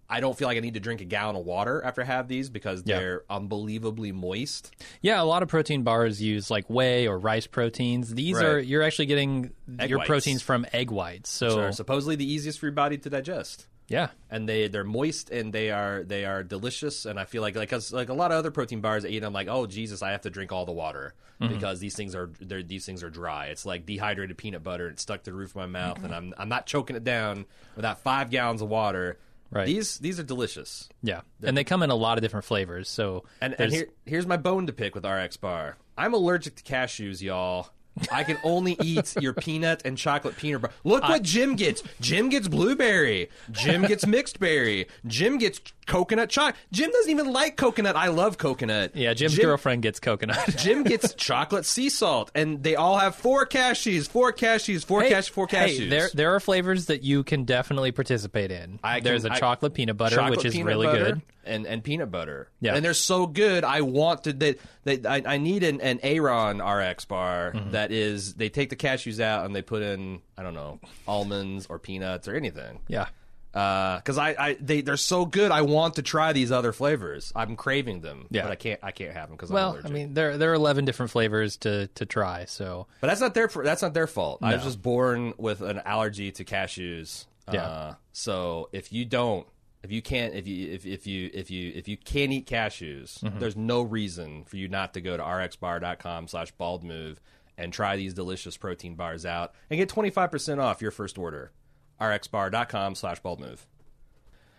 I don't feel like I need to drink a gallon of water after I have these because they're unbelievably moist. Yeah, a lot of protein bars use like whey or rice proteins. These Right. are you're actually getting Egg your whites. proteins from egg whites. So So supposedly the easiest for your body to digest. Yeah, and they they're moist and they are they are delicious and I feel like like cause like a lot of other protein bars I eat I'm like oh Jesus I have to drink all the water Mm-hmm. because these things are they're, these things are dry it's like dehydrated peanut butter it's stuck to the roof of my mouth Mm-hmm. and I'm I'm not choking it down without five gallons of water Right. these these are delicious yeah, and they come in a lot of different flavors. So and, and here, here's my bone to pick with RX Bar. I'm allergic to cashews, y'all. I can only eat *laughs* your peanut and chocolate peanut bar. Look what Jim gets. Jim gets blueberry. Jim gets mixed berry. Jim gets coconut chocolate. Jim doesn't even like coconut. I love coconut. yeah, Jim's Jim, girlfriend gets coconut. *laughs* Jim gets chocolate sea salt, and they all have four cashews, four cashews, four Hey, cash, four cashews. Hey, there there are flavors that you can definitely participate in. I can- There's a I- chocolate peanut butter, chocolate which is really butter good. And and peanut butter. Yeah. and they're so good. I want to. They, they I, I need an, an Aaron RX bar Mm-hmm. that is. They take the cashews out and they put in I don't know almonds or peanuts or anything. Yeah. Because I, I they they're so good. I want to try these other flavors. I'm craving them. Yeah. but I can't. I can't have them because I'm Well, I mean, there there are 11 different flavors to to try. So But that's not their that's not their fault. I was just born with an allergy to cashews. Yeah. Uh, so if you don't, if you can't, if you if, if you if you if you can't eat cashews, Mm-hmm. there's no reason for you not to go to rxbar.com/slash bald move and try these delicious protein bars out and get 25% off your first order. rxbar.com/slash bald move.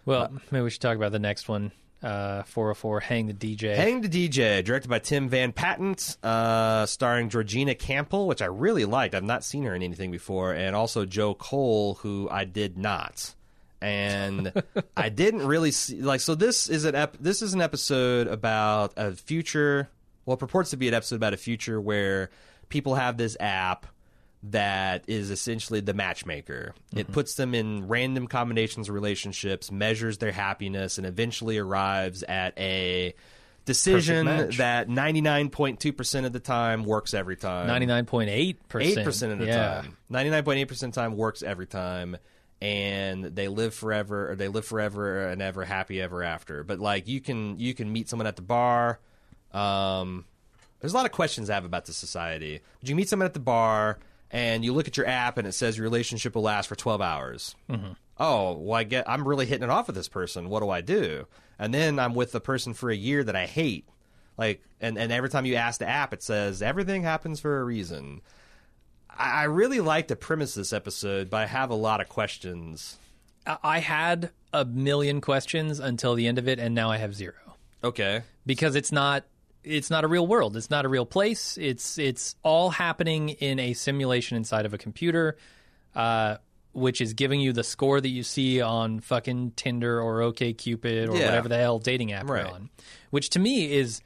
well, Uh, maybe we should talk about the next one. Uh, 404 Hang the DJ. Hang the DJ, directed by Tim Van Patten, uh, starring Georgina Campbell, which I really liked. I've not seen her in anything before, and also Joe Cole, who I did not. And I didn't really see like so. This is an ep- this is an episode about a future. Well, it purports to be an episode about a future where people have this app that is essentially the matchmaker. It puts them in random combinations of relationships, measures their happiness, and eventually arrives at a decision that 99.2% of the time works every time. 99.8%. 8% of the yeah. time. 99.8% of the time works every time. And they live forever, or they live forever and ever happy ever after. But like you can you can meet someone at the bar. Um, there's a lot of questions I have about this society. But you meet someone at the bar and you look at your app and it says your relationship will last for 12 hours. Mm-hmm. Oh, well, I get I'm really hitting it off with this person. What do I do? And then I'm with the person for a year that I hate. Like, and, and every time you ask the app, it says everything happens for a reason. I really like the premise of this episode, but I have a lot of questions. I I had a million questions until the end of it, and now I have zero Okay. because it's not it's not a real world. It's not a real place. It's it's all happening in a simulation inside of a computer, uh, which is giving you the score that you see on fucking Tinder or OKCupid or Yeah. whatever the hell dating app Right. you're on. Which to me is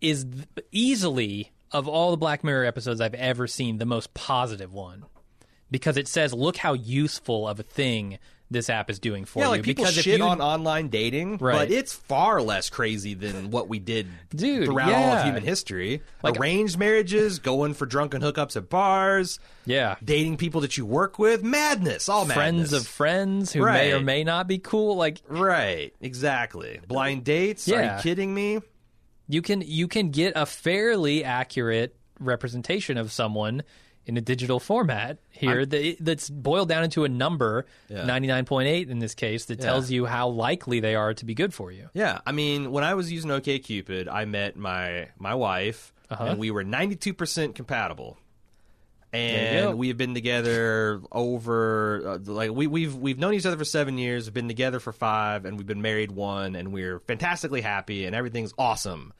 is easily of all the Black Mirror episodes I've ever seen the most positive one because it says look how useful of a thing this app is doing for Yeah, you. like people because if shit you, on online dating, Right. but it's far less crazy than what we did Dude, throughout all of human history. Like- Arranged marriages, going for drunken hookups at bars, yeah, dating people that you work with, madness, all madness. friends of friends who may or may not be cool. Like right, exactly. Blind dates? Are you kidding me? You can you can get a fairly accurate representation of someone in a digital format here that, that's boiled down into a number, Yeah. 99.8 in this case, that tells you how likely they are to be good for you. Yeah, I mean, when I was using OKCupid, I met my my wife, Uh-huh. and we were ninety two percent compatible. And we have been together over uh, like we, we've we've known each other for seven years, we've been together for five, and we've been married one, and we're fantastically happy, and everything's awesome.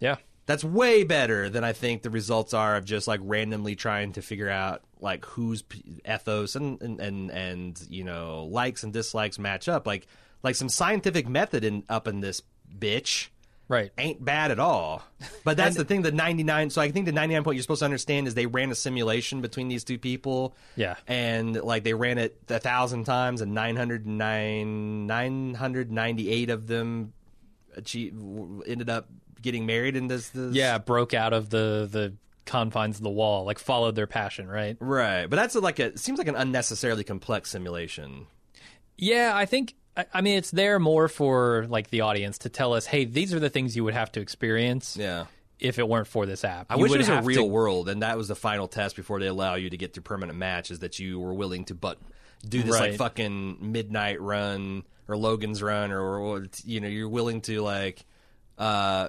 Yeah. That's way better than I think the results are of just like randomly trying to figure out like whose ethos and, and and and you know likes and dislikes match up. Like like some scientific method in up in this bitch Right. ain't bad at all. But that's *laughs* the thing. The ninety nine. So I think the ninety nine point you're supposed to understand is they ran a simulation between these two people. Yeah. and like they ran it a thousand times, and nine hundred nine nine hundred ninety eight of them achieve, ended up getting married in this. this Yeah, broke out of the the confines of the wall, like followed their passion, right? right. But that's like a seems like an unnecessarily complex simulation. Yeah, I think I, I mean it's there more for like the audience to tell us, hey, these are the things you would have to experience Yeah. if it weren't for this app. I You wish it was a real to- world, and that was the final test before they allow you to get to permanent match. Is that you were willing to but do this like fucking midnight run or Logan's run, or, or you know you're willing to like uh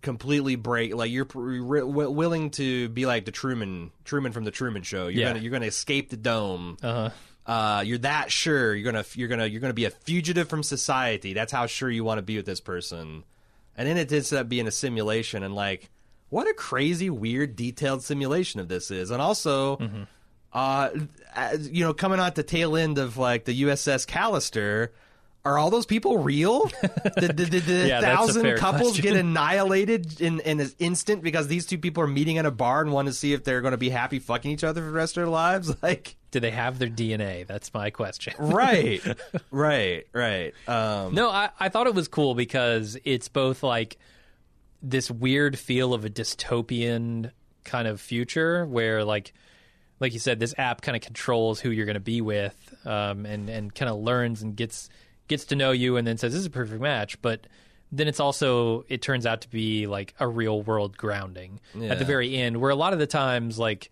completely break like you're re- willing to be like the Truman Truman from the Truman Show. You're Yeah. gonna you're gonna escape the dome. Uh-huh. Uh, you're that sure you're gonna you're gonna you're gonna be a fugitive from society. That's how sure you want to be with this person. And then it ends up being a simulation, and like, what a crazy, weird, detailed simulation of this is. And also, Mm-hmm. uh, you know, coming out the tail end of like the USS Callister. Are all those people real? Did, did, did the Yeah, thousand couples question. get annihilated in, in an instant because these two people are meeting in a bar and want to see if they're going to be happy fucking each other for the rest of their lives? *laughs* Like, Do they have their DNA? That's my question. *laughs* right, right, right. Um, No, I, I thought it was cool because it's both like this weird feel of a dystopian kind of future where like like you said, this app kind of controls who you're going to be with, um, and and kind of learns and gets gets to know you, and then says this is a perfect match. But then it's also it turns out to be like a real world grounding at the very end, where a lot of the times like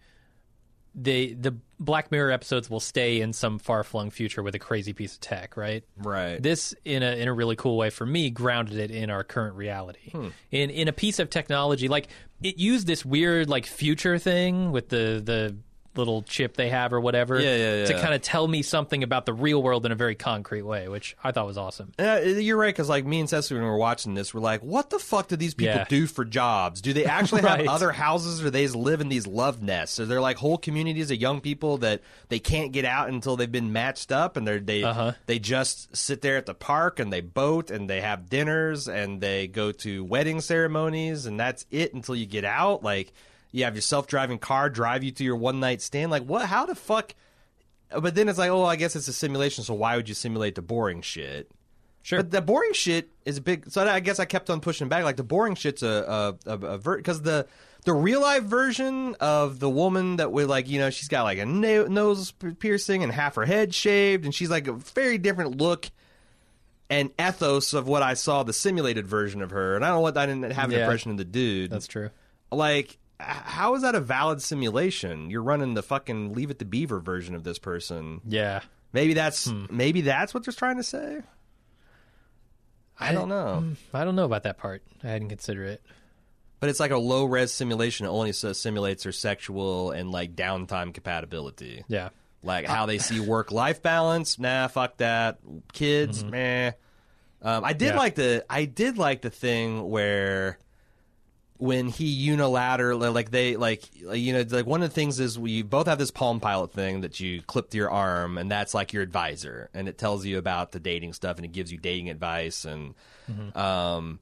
the the Black Mirror episodes will stay in some far flung future with a crazy piece of tech, right? right. This in a in a really cool way for me grounded it in our current reality. Hmm. In in a piece of technology like it used this weird like future thing with the the little chip they have or whatever Yeah, yeah, to kind of tell me something about the real world in a very concrete way, which I thought was awesome. Yeah, you're right. Because like me and Cecily, when we were watching this, we're like, "What the fuck do these people Yeah. do for jobs? Do they actually *laughs* Right. have other houses, or they just live in these love nests? Are there like whole communities of young people that they can't get out until they've been matched up, and they're they Uh-huh. they just sit there at the park and they boat and they have dinners and they go to wedding ceremonies, and that's it until you get out. Like you have your self driving car drive you to your one night stand. Like what? How the fuck? But then it's like, oh, I guess it's a simulation. So why would you simulate the boring shit? Sure. But the boring shit is a big. So I guess I kept on pushing back. Like the boring shit's a a, a, a because the the real life version of the woman that with like you know she's got like a no, nose piercing and half her head shaved and she's like a very different look and ethos of what I saw the simulated version of her. And I don't know what I didn't have an Yeah. impression of the dude. That's true. like how is that a valid simulation? You're running the fucking Leave It to Beaver version of this person. Yeah. Maybe that's Hmm. maybe that's what they're trying to say. I don't know. I don't know about that part. I hadn't considered it. But it's like a low res simulation that only simulates their sexual and like downtime compatibility. Yeah. Like how they see work life balance. Nah, fuck that. Kids, Mm-hmm. meh. Um, I did Yeah. like the I did like the thing where when he unilaterally like they like you know like one of the things is we both have this Palm Pilot thing that you clip to your arm and that's like your advisor and it tells you about the dating stuff and it gives you dating advice and um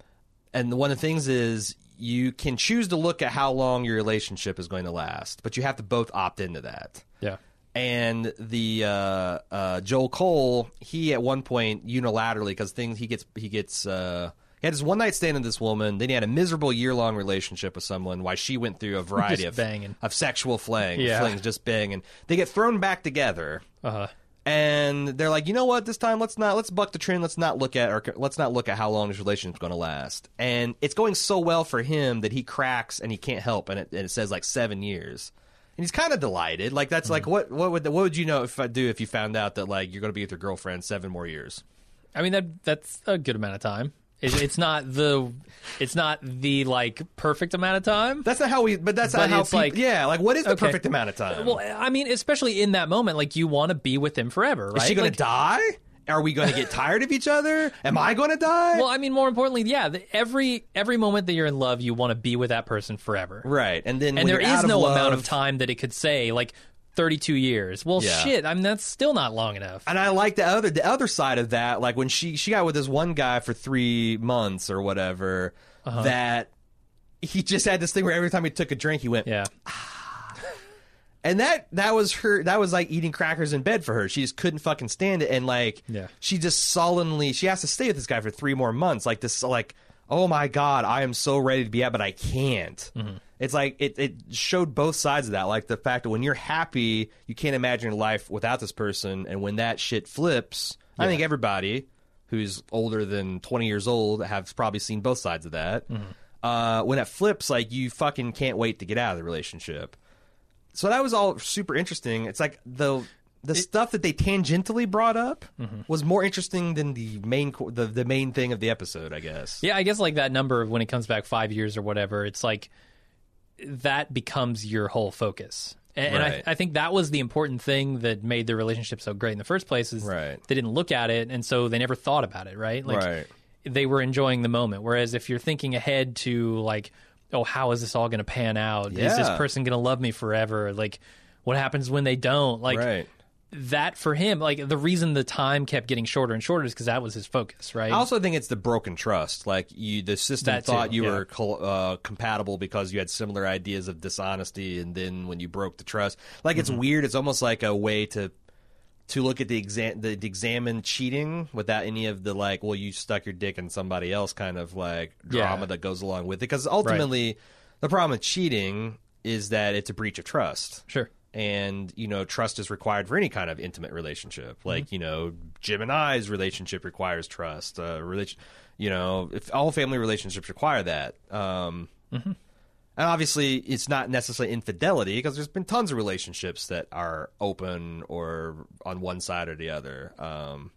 and one of the things is you can choose to look at how long your relationship is going to last but you have to both opt into that Yeah. and the uh, uh, Joel Cole, he at one point unilaterally because things he gets he gets uh, he had his one night stand with this woman. Then he had a miserable year long relationship with someone. Why she went through a *laughs* variety of banging. of sexual fling, Yeah. flings, just banging. They get thrown back together, Uh-huh. and they're like, you know what? This time, let's not let's buck the trend. Let's not look at or let's not look at how long this relationship's going to last. And it's going so well for him that he cracks and he can't help, and it, and it says like seven years. And he's kind of delighted. Like that's like what what would what would you know if I do if you found out that like you're going to be with your girlfriend seven more years? I mean that that's a good amount of time. It, it's not the it's not the like perfect amount of time. That's not how we. But that's But not how. it's peop- like- yeah, like what is the Okay. perfect amount of time? Well, I mean, especially in that moment, like you want to be with him forever, right? is she Like- to die? Are we going to get tired of each other? Am I going to die? Well, I mean, more importantly, yeah. The, every every moment that you're in love, you want to be with that person forever, right, and then And there is no amount of time that it could say like 32 years. Well, Yeah. shit. I mean, that's still not long enough. And I like the other the other side of that, like when she she got with this one guy for three months or whatever, Uh-huh. that he just had this thing where every time he took a drink, he went, yeah, and that that was her that was like eating crackers in bed for her. She just couldn't fucking stand it, and like Yeah. she just sullenly she has to stay with this guy for three more months, like this like oh my god, I am so ready to be out, but I can't. Mm-hmm. It's like it, it showed both sides of that, like the fact that when you're happy, you can't imagine your life without this person, and when that shit flips, I think everybody who's older than 20 years old have probably seen both sides of that. Mm-hmm. Uh, when it flips, like you fucking can't wait to get out of the relationship. So that was all super interesting. It's like the the stuff that they tangentially brought up Mm-hmm. was more interesting than the main the the main thing of the episode, I guess. yeah. I guess like that number of when it comes back five years or whatever, it's like that becomes your whole focus. And, and Right. I, I think that was the important thing that made the relationship so great in the first place is Right. they didn't look at it, and so they never thought about it. Right? Like, Right. they were enjoying the moment. Whereas if you're thinking ahead to like, oh, how is this all going to pan out? Is this person going to love me forever? Like, what happens when they don't? Like right. That for him. Like the reason the time kept getting shorter and shorter is because that was his focus, right? I also think it's the broken trust. Like you, the system That too, thought you yeah. were col- uh, compatible because you had similar ideas of dishonesty, and then when you broke the trust, like it's Mm-hmm. weird. It's almost like a way to to look at the exam the, the examine cheating without any of the like, well, you stuck your dick in somebody else kind of like drama Yeah. that goes along with it. Because ultimately, the problem with cheating is that it's a breach of trust sure. And you know trust is required for any kind of intimate relationship like Mm-hmm. you know jim and i's relationship requires trust uh relation you know if all family relationships require that um Mm-hmm. and obviously it's not necessarily infidelity because there's been tons of relationships that are open or on one side or the other um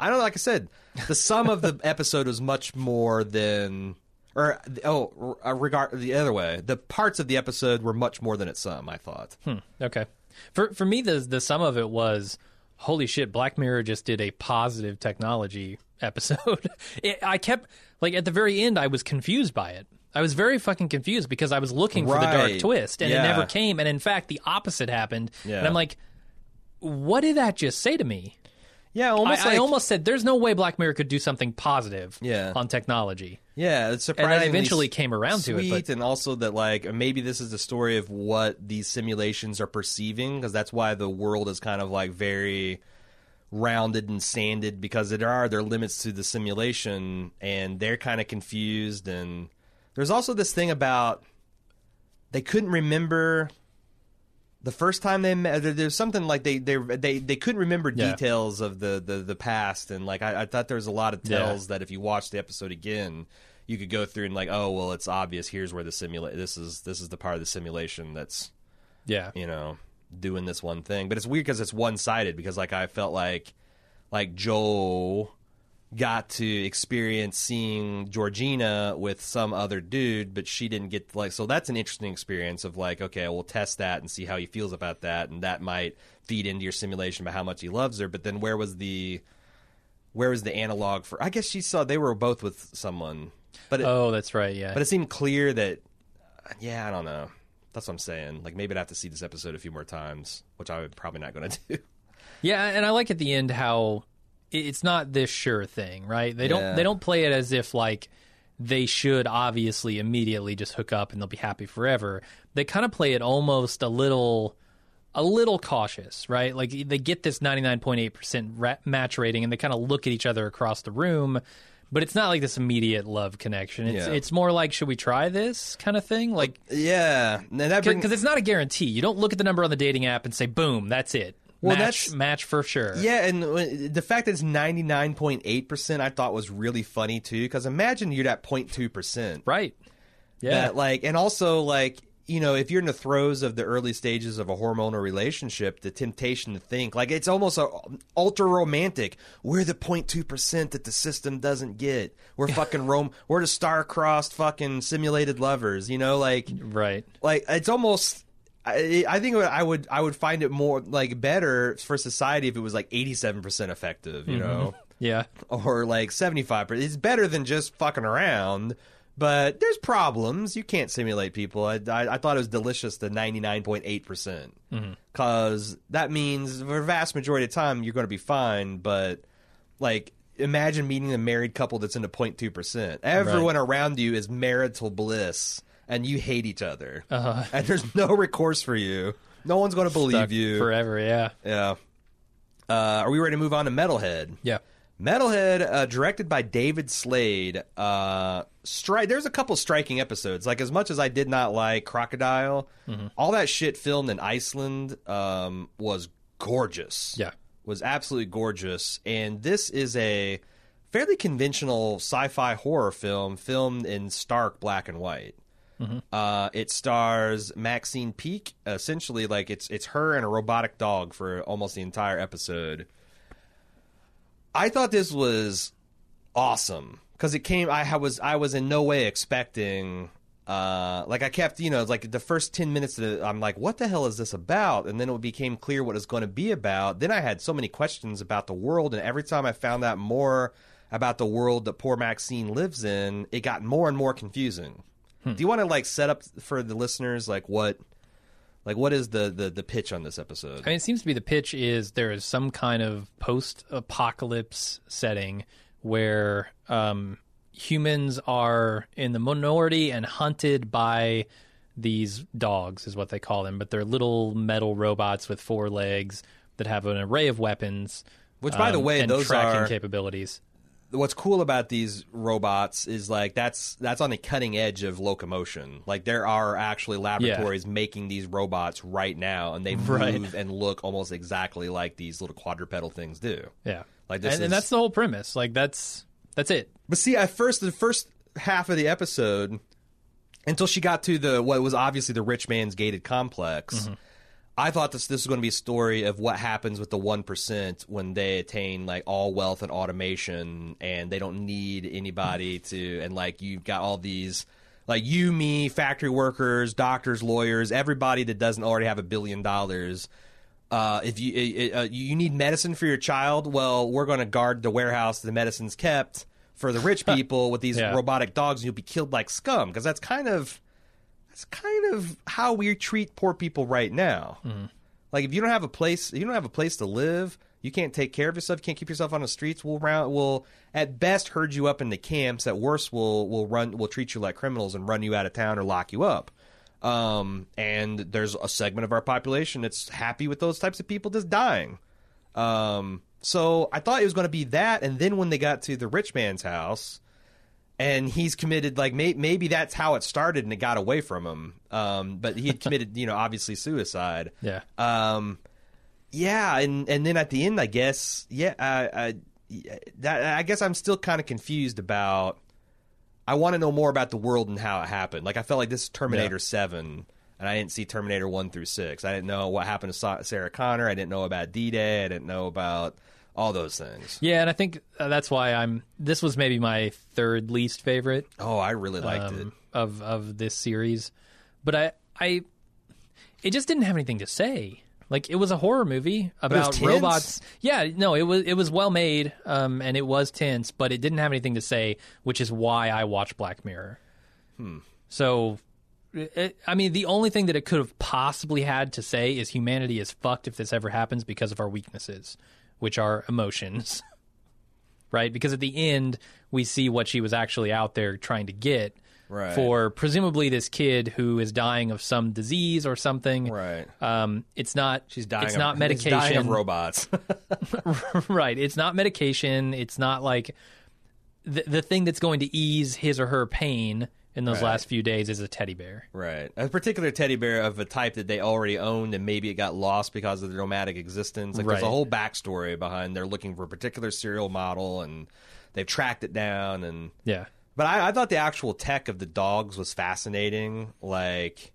i don't know like i said the sum of the *laughs* episode was much more than or oh uh, regard the other way the parts of the episode were much more than its sum i thought Okay. For for me, the the sum of it was, holy shit! Black Mirror just did a positive technology *laughs* episode. *laughs* it, I kept like at the very end, I was confused by it. I was very fucking confused because I was looking for the dark twist, and Yeah. it never came. And in fact, the opposite happened. Yeah. And I'm like, what did that just say to me? Yeah, almost I, like I almost said, "There's no way Black Mirror could do something positive Yeah. on technology." yeah. It's And surprisingly I eventually came around to it, sweet, but and also that like maybe this is the story of what these simulations are perceiving because that's why the world is kind of like very rounded and sanded because there are there are limits to the simulation and they're kind of confused and there's also this thing about they couldn't remember the first time they met there's something like they they they, they couldn't remember Yeah. details of the, the the past and like I, I thought there was a lot of Yeah. tells that if you watch the episode again you could go through and like oh well it's obvious here's where the simulate this is this is the part of the simulation that's yeah, you know doing this one thing but it's weird because it's one sided because like I felt like like Joel got to experience seeing Georgina with some other dude, but she didn't get like so that's an interesting experience of like, okay, we'll test that and see how he feels about that, and that might feed into your simulation about how much he loves her. But then where was the where was the analog for I guess she saw they were both with someone. But it, oh, that's right. Yeah, but it seemed clear that yeah, I don't know. That's what I'm saying. Like maybe I'd have to see this episode a few more times, which I'm probably not gonna *laughs* do. Yeah, and I like at the end how it's not this sure thing, right? They don't Yeah. they don't play it as if like they should obviously immediately just hook up and they'll be happy forever. They kind of play it almost a little a little cautious, right? Like they get this 99.8% ra- match rating and they kind of look at each other across the room, but it's not like this immediate love connection. It's Yeah. it's more like should we try this kind of thing? Like yeah, brings because it's not a guarantee. You don't look at the number on the dating app and say boom, that's it. Well, match, that's- match for sure. Yeah, and uh, the fact that it's ninety nine point eight percent, I thought was really funny too. Because imagine you're at 02 percent, Right. Yeah. That like, and also like, you know, if you're in the throes of the early stages of a hormonal relationship, the temptation to think like it's almost a ultra romantic. We're the 02 percent that the system doesn't get. We're *laughs* fucking Rome. We're the star-crossed fucking simulated lovers. You know, like right. like it's almost I, I think I would I would find it more like better for society if it was like 87% effective, you mm-hmm. know, Yeah. or like 75%. It's better than just fucking around, but there's problems. You can't simulate people. I, I, I thought it was delicious the 99.8%. percent mm-hmm. Cuz that means for a vast majority of the time you're going to be fine, but like imagine meeting a married couple that's into 0.2%. Everyone around you is marital bliss and you hate each other. Uh-huh. *laughs* And there's no recourse for you. No one's going to believe Stuck you. forever. Yeah. Yeah. Uh, are we ready to move on to Metalhead? Yeah. Metalhead, uh, directed by David Slade. Uh, stri- There's a couple striking episodes. Like as much as I did not like Crocodile, Mm-hmm. all that shit filmed in Iceland um, was gorgeous. Yeah. was absolutely gorgeous. And this is a fairly conventional sci-fi horror film filmed in stark black and white. Uh, it stars Maxine Peake. Essentially, like it's it's her and a robotic dog for almost the entire episode. I thought this was awesome because it came. I was I was in no way expecting. Uh, like I kept, you know, like the first ten minutes, of it, I'm like, what the hell is this about? And then it became clear what it's going to be about. Then I had so many questions about the world, and every time I found out more about the world that poor Maxine lives in, it got more and more confusing. Do you want to like set up for the listeners like what, like what is the the, the pitch on this episode? I mean, it seems to be the pitch is there is some kind of post-apocalypse setting where um, humans are in the minority and hunted by these dogs, is what they call them. But they're little metal robots with four legs that have an array of weapons. Which, by the um, way, and those tracking are capabilities. What's cool about these robots is like that's that's on the cutting edge of locomotion. Like there are actually laboratories making these robots right now, and they move Right. and look almost exactly like these little quadrupedal things do. Yeah, Like, this and, and that's the whole premise. Like that's that's it. But see, at first, the first half of the episode, until she got to the what was obviously the rich man's gated complex, mm-hmm. I thought this this was going to be a story of what happens with the one percent when they attain like all wealth and automation, and they don't need anybody to, and like you've got all these. Like you, me, factory workers, doctors, lawyers, everybody that doesn't already have a billion dollars uh, if you uh, you need medicine for your child, well, we're going to guard the warehouse the medicine's kept for the rich *laughs* people with these Yeah. robotic dogs, and you'll be killed like scum because that's kind of that's kind of how we treat poor people right now. Like if you don't have a place, you don't have a place to live. You can't take care of yourself. You can't keep yourself on the streets. We'll round, we'll at best herd you up into camps. At worst, we'll will run, will treat you like criminals and run you out of town or lock you up. Um, and there's a segment of our population that's happy with those types of people just dying. Um, so I thought it was going to be that, and then when they got to the rich man's house, and he's committed like may- maybe that's how it started, and it got away from him. Um, but he had committed, *laughs* you know, obviously suicide. Yeah. Um, yeah, and and then at the end, I guess, yeah, I, I, that I guess I'm still kind of confused about. I want to know more about the world and how it happened. Like I felt like this is Terminator Seven, and I didn't see Terminator One through Six. I didn't know what happened to Sarah Connor. I didn't know about D Day. I didn't know about all those things. Yeah, and I think uh, that's why I'm. This was maybe my third least favorite Oh, I really liked it. um, of of this series, but I I it just didn't have anything to say. Like it was a horror movie it about robots. Yeah, no, it was it was well made, um, and it was tense, but it didn't have anything to say, which is why I watched Black Mirror. Hmm. So, it, I mean, the only thing that it could have possibly had to say is humanity is fucked if this ever happens because of our weaknesses, which are emotions. *laughs* right? Because at the end, we see what she was actually out there trying to get Right. for presumably this kid who is dying of some disease or something. Right. Um, it's not. She's dying. It's of, not *laughs* medication. dying of robots. *laughs* right. It's not medication. It's not like the the thing that's going to ease his or her pain in those Right. last few days is a teddy bear. Right. A particular teddy bear of a type that they already owned and maybe it got lost because of their nomadic existence. Like there's a whole backstory behind they're looking for a particular serial model and they've tracked it down and Yeah. but I, I thought the actual tech of the dogs was fascinating. Like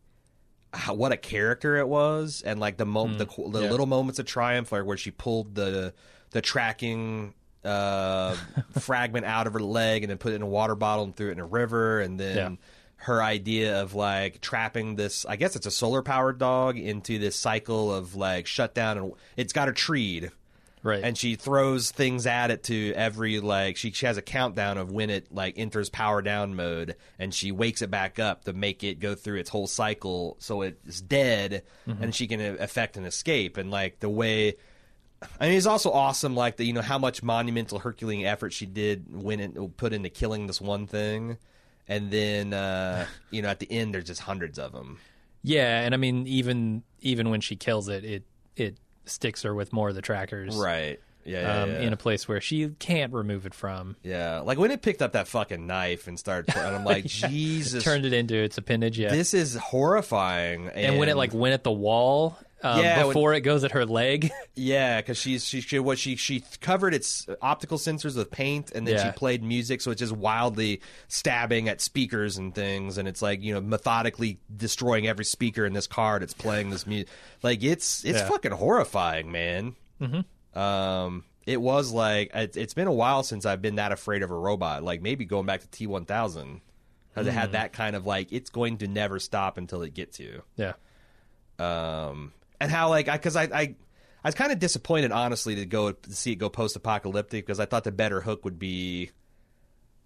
how, what a character it was, and like the moment, the, the Mm, yeah. little moments of triumph, like where she pulled the the tracking uh, *laughs* fragment out of her leg and then put it in a water bottle and threw it in a river, and then. Yeah. Her idea of like trapping this, I guess it's a solar powered dog into this cycle of like shutdown, and it's got a treed, Right. and she throws things at it to every like she, she has a countdown of when it like enters power down mode and she wakes it back up to make it go through its whole cycle so it's dead and she can affect an escape and like the way I mean, it's also awesome, like the you know how much monumental Herculean effort she did when it put into killing this one thing, and then uh, *sighs* you know at the end there's just hundreds of them. yeah, and I mean even even when she kills it, it it sticks her with more of the trackers. Right. Yeah. Yeah. Um, yeah. in a place where she can't remove it from. yeah. Like when it picked up that fucking knife and started, and I'm like, *laughs* Jesus, Turned it into its appendage, yeah. this is horrifying. And, and when it like went at the wall um, Yeah, when- before it goes at her leg. *laughs* yeah, because she's she, she what she she covered its optical sensors with paint, and then she played music, so it's just wildly stabbing at speakers and things, and it's like you know methodically destroying every speaker in this car that's playing this music. Like it's it's Yeah. fucking horrifying, man. Mm-hmm. Um, it was like it, it's been a while since I've been that afraid of a robot. Like maybe going back to T one thousand. Because it Hmm. had that kind of like it's going to never stop until it gets you. yeah. um, and how like I because I, I I was kind of disappointed honestly to go to see it go post apocalyptic because I thought the better hook would be,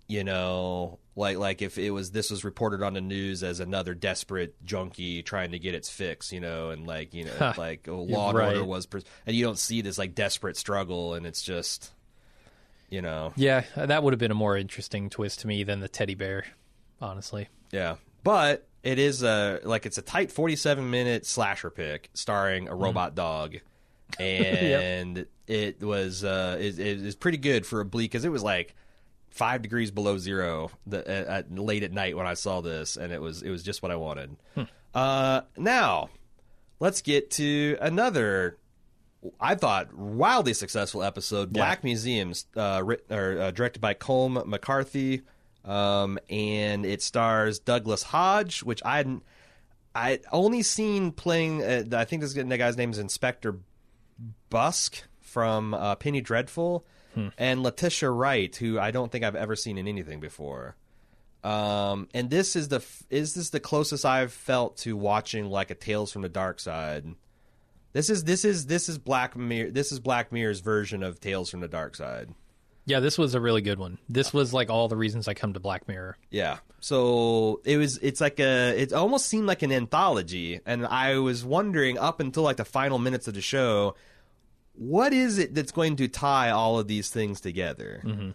you know, like like if it was this was reported on the news as another desperate junkie trying to get its fix, you know, and like you know like oh, Law and Right. Order was, pers- and you don't see this like desperate struggle, and it's just, you know, Yeah, that would have been a more interesting twist to me than the teddy bear, honestly. Yeah, but it is a like it's a tight forty-seven minute slasher pick starring a robot dog, *laughs* and it was uh it, it was pretty good for a bleak because it was like five degrees below zero the, at, at, late at night when I saw this, and it was it was just what I wanted. Uh, now let's get to another. I thought wildly successful episode, Black Museums, uh, writ, or uh, directed by Colm McCarthy, um, and it stars Douglas Hodge, which I hadn't, I only seen playing. Uh, I think this the guy's name is Inspector Rusk from uh, Penny Dreadful, and Letitia Wright, who I don't think I've ever seen in anything before. Um, and this is the is this the closest I've felt to watching like a Tales from the Dark Side. This is this is this is Black Mirror. This is Black Mirror's version of Tales from the Dark Side. Yeah, this was a really good one. This was like all the reasons I come to Black Mirror. Yeah. So it was. It's like a. It almost seemed like an anthology, and I was wondering up until like the final minutes of the show, what is it that's going to tie all of these things together? Mm-hmm.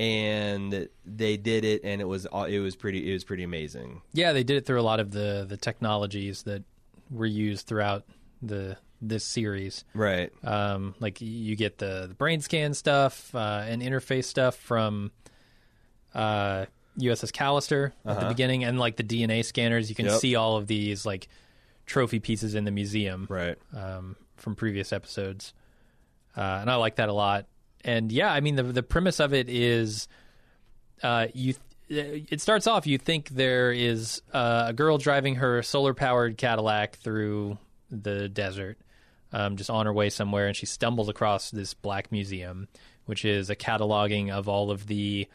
And they did it, and it was it was pretty it was pretty amazing. Yeah, they did it through a lot of the the technologies that were used throughout the this series. Right. Um, like you get the, the brain scan stuff uh, and interface stuff from uh, USS Callister at the beginning, and like the DNA scanners. You can Uh-huh. Yep. see all of these like trophy pieces in the museum Right. um, from previous episodes, uh, and I like that a lot. And yeah, I mean the the premise of it is uh, you. It starts off. You think there is uh, a girl driving her solar powered Cadillac through the desert, um, just on her way somewhere, and she stumbles across this black museum, which is a cataloging of all of the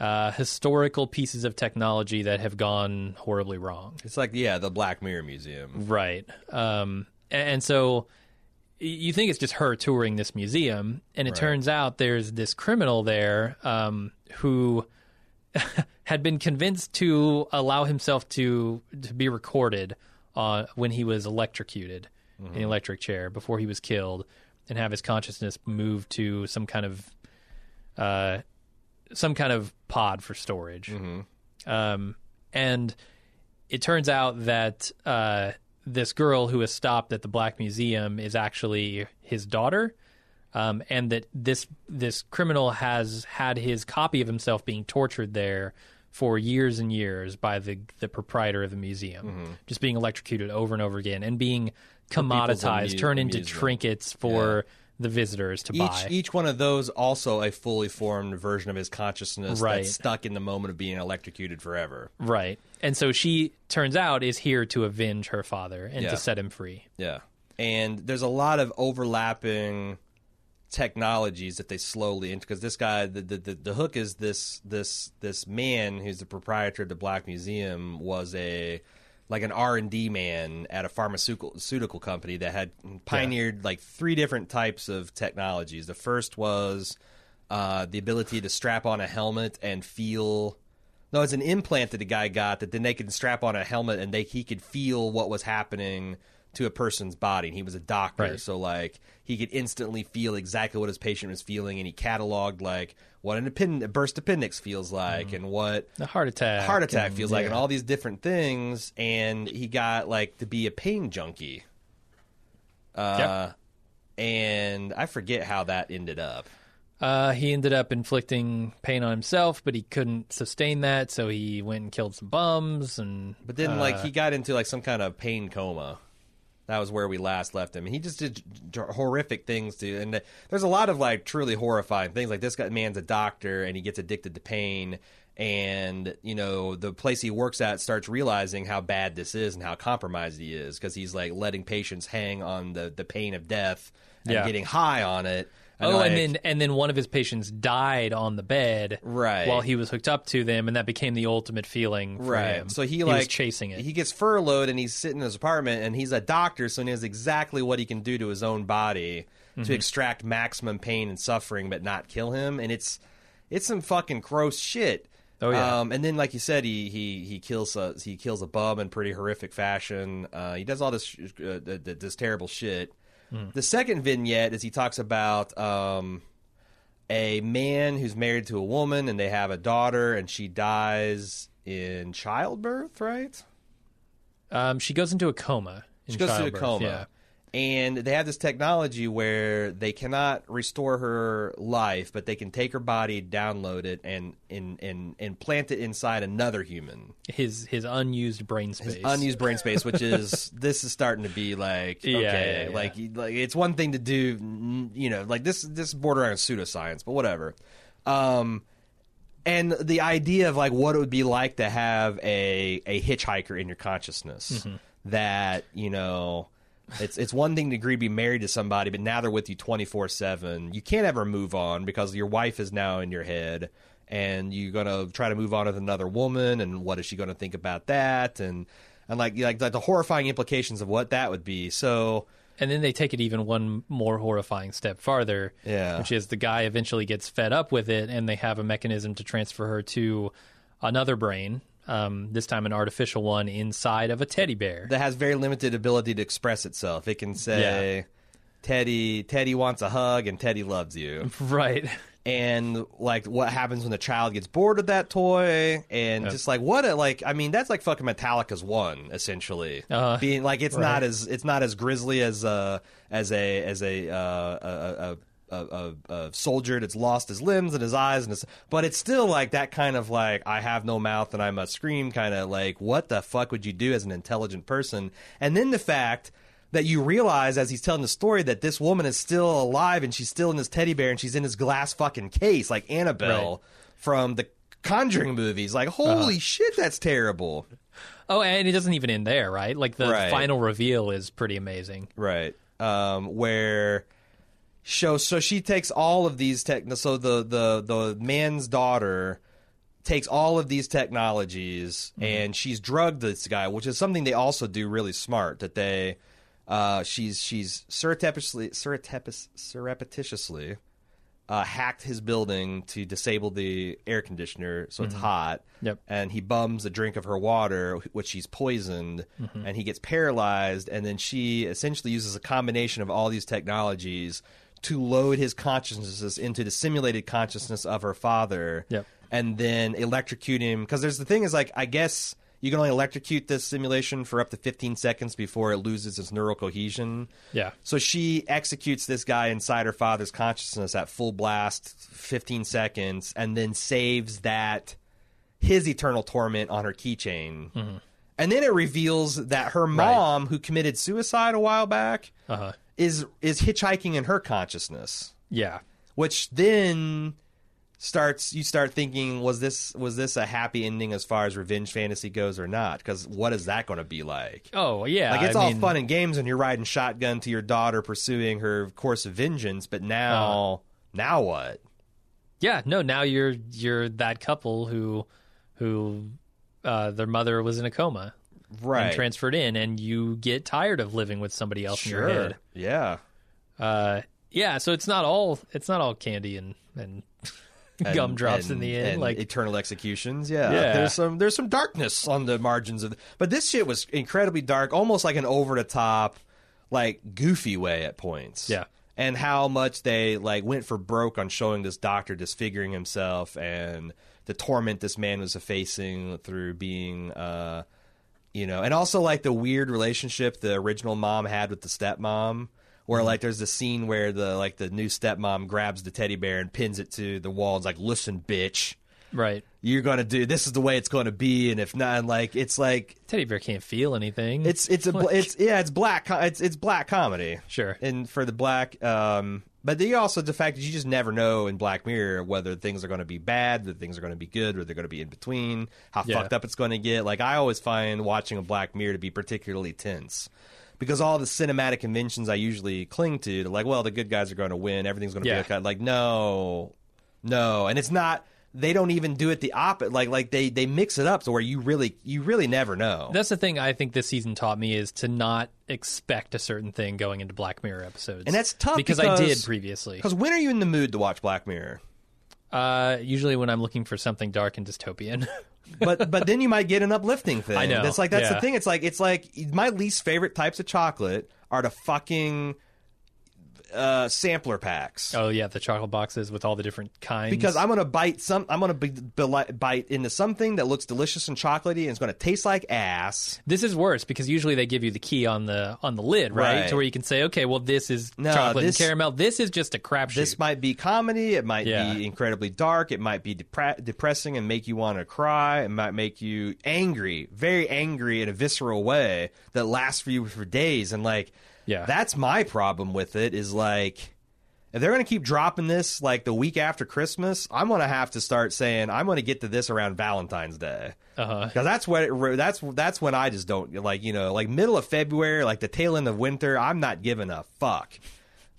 uh, historical pieces of technology that have gone horribly wrong. It's like yeah, the Black Mirror Museum. Right. Um, a- and, so you think it's just her touring this museum, and it Right. turns out there's this criminal there um, who *laughs* had been convinced to allow himself to to be recorded uh, when he was electrocuted in the electric chair before he was killed, and have his consciousness moved to some kind of uh, some kind of pod for storage. Um, and it turns out that uh, this girl who who is stopped at the Black Museum is actually his daughter, um, and that this this criminal has had his copy of himself being tortured there for years and years by the the proprietor of the museum, just being electrocuted over and over again and being commoditized, turn into amusement. trinkets for the visitors to Each buy. each one of those also a fully formed version of his consciousness Right. that's stuck in the moment of being electrocuted forever. right. And so she turns out is here to avenge her father and Yeah. to set him free. Yeah. And there's a lot of overlapping technologies that they slowly because this guy the, the the the hook is this this this man who's the proprietor of the Black Museum was a like an R&D man at a pharmaceutical company that had pioneered like three different types of technologies. The first was uh, the ability to strap on a helmet and feel no, it's an implant that the guy got that then they could strap on a helmet and they he could feel what was happening to a person's body. And he was a doctor, Right. so like he could instantly feel exactly what his patient was feeling, and he cataloged like what an append- a burst appendix feels like and what A heart attack. heart attack and- feels like, and all these different things. And he got like to be a pain junkie. Uh, and I forget how that ended up. Uh, he ended up inflicting pain on himself, but he couldn't sustain that, so he went and killed some bums. And But then, uh, like, he got into like some kind of pain coma. That was where we last left him. He just did horrific things to, and there's a lot of like truly horrifying things. Like this guy, man's a doctor, and he gets addicted to pain, and you know the place he works at starts realizing how bad this is and how compromised he is because he's like letting patients hang on the the pain of death and Yeah. getting high on it. Oh, like- and then and then one of his patients died on the bed, Right. while he was hooked up to them, and that became the ultimate feeling for right. him. So he, was like chasing it. He gets furloughed and he's sitting in his apartment and he's a doctor, so he knows exactly what he can do to his own body Mm-hmm. to extract maximum pain and suffering, but not kill him. And it's it's some fucking gross shit. Oh, yeah. Um, and then, like you said, he he he kills a, he kills a bum in pretty horrific fashion. Uh, he does all this uh, th- th- this terrible shit. Hmm. The second vignette is he talks about um, a man who's married to a woman and they have a daughter and she dies in childbirth, right? um, she goes into a coma. In She goes through a coma. Yeah. And they have this technology where they cannot restore her life, but they can take her body, download it, and and, and, and plant it inside another human. His his unused brain space. His unused brain space, which is *laughs* this is starting to be like Yeah, okay, yeah, yeah. like like it's one thing to do, you know, like this this is borderline pseudoscience, but whatever. Um, and the idea of like what it would be like to have a a hitchhiker in your consciousness Mm-hmm. that you know. It's it's one thing to agree to be married to somebody, but now they're with you twenty four seven. You can't ever move on because your wife is now in your head, and you're gonna try to move on with another woman, and what is she gonna think about that, and and like like, like the horrifying implications of what that would be. So And then they take it even one more horrifying step farther, Yeah. which is the guy eventually gets fed up with it, and they have a mechanism to transfer her to another brain, um, this time an artificial one inside of a teddy bear. that has very limited ability to express itself. It can say, "Teddy, Teddy wants a hug," and Teddy loves you. *laughs* right. and like what happens when the child gets bored of that toy and just like what a like i mean that's like fucking metallica's one essentially Uh, being like it's right. not as it's not as grisly as uh as a as a uh a, a, a, a, a soldier that's lost his limbs and his eyes and his but it's still like that kind of like i have no mouth and i must scream kind of like what the fuck would you do as an intelligent person and then the fact that you realize as he's telling the story that this woman is still alive and she's still in this teddy bear and she's in this glass fucking case like Annabelle from the Conjuring movies. Like, holy shit, that's terrible. Oh, and it doesn't even end there, right? Like the Right. final reveal is pretty amazing. Right. Um, where show so she takes all of these tech so the the the man's daughter takes all of these technologies and she's drugged this guy, which is something they also do really smart. That they, uh, she's she's surreptitiously surreptitious, surreptitiously uh, hacked his building to disable the air conditioner so it's hot. Yep. And he bums a drink of her water, which she's poisoned, and he gets paralyzed. And then she essentially uses a combination of all these technologies to load his consciousness into the simulated consciousness of her father Yep. and then electrocute him. Because there's the thing is like I guess you can only electrocute this simulation for up to 15 seconds before it loses its neural cohesion. Yeah. So she executes this guy inside her father's consciousness at full blast, 15 seconds, and then saves that his eternal torment on her keychain. Mm-hmm. And then it reveals that her mom, who committed suicide a while back, Uh-huh. Is is hitchhiking in her consciousness, Yeah. which then starts you start thinking was this was this a happy ending as far as revenge fantasy goes or not because what is that going to be like Oh yeah. like it's I all mean, fun and games when you're riding shotgun to your daughter pursuing her course of vengeance but now now what Yeah. No. Now you're you're that couple who who uh, their mother was in a coma right and transferred in, and you get tired of living with somebody else sure in your head. yeah Uh, yeah. So it's not all it's not all candy and and, *laughs* And- gumdrops in the end. Like eternal executions yeah. Yeah. there's some there's some darkness on the margins of but this shit was incredibly dark almost like an over the top like goofy way at points Yeah. and how much they like went for broke on showing this doctor disfiguring himself and the torment this man was facing through being uh you know and also like the weird relationship the original mom had with the stepmom where like there's a scene where the like the new stepmom grabs the teddy bear and pins it to the wall and's like listen bitch right. you're gonna do this is the way it's gonna be and if not and like it's like Teddy bear can't feel anything. it's it's a bl- it's yeah it's black it's it's black comedy Sure. and for the black um but then you also the fact that you just never know in Black Mirror whether things are going to be bad, whether things are going to be good, or they're going to be in between, how Yeah. fucked up it's going to get. Like I always find watching a Black Mirror to be particularly tense because all the cinematic conventions I usually cling to, they're like, well, the good guys are going to win, everything's going to Yeah. be okay. Like no, no, and it's not. They don't even do it the opposite. Like like they they mix it up to where you really you really never know. That's the thing I think this season taught me is to not expect a certain thing going into Black Mirror episodes. And that's tough because, I did previously. Because when are you in the mood to watch Black Mirror? Uh, usually when I'm looking for something dark and dystopian. *laughs* but but then you might get an uplifting thing. I know, That's like that's yeah. the thing. It's like it's like my least favorite types of chocolate are the fucking uh, sampler packs. oh yeah, the chocolate boxes with all the different kinds. Because I'm gonna bite some, I'm gonna be, be, bite into something that looks delicious and chocolatey, and it's gonna taste like ass. this is worse because usually they give you the key on the on the lid, right? Right. To where you can say, okay, well this is No, chocolate this- and caramel. This is just a crapshoot. This might be comedy. It might Yeah. be incredibly dark. It might be depre- depressing and make you want to cry. It might make you angry, very angry in a visceral way that lasts for you for days. And like, Yeah. that's my problem with it. Is like, if they're going to keep dropping this like the week after Christmas, I'm going to have to start saying I'm going to get to this around Valentine's Day. Uh-huh. Because that's what it, that's that's when I just don't like you know like middle of February like the tail end of winter I'm not giving a fuck.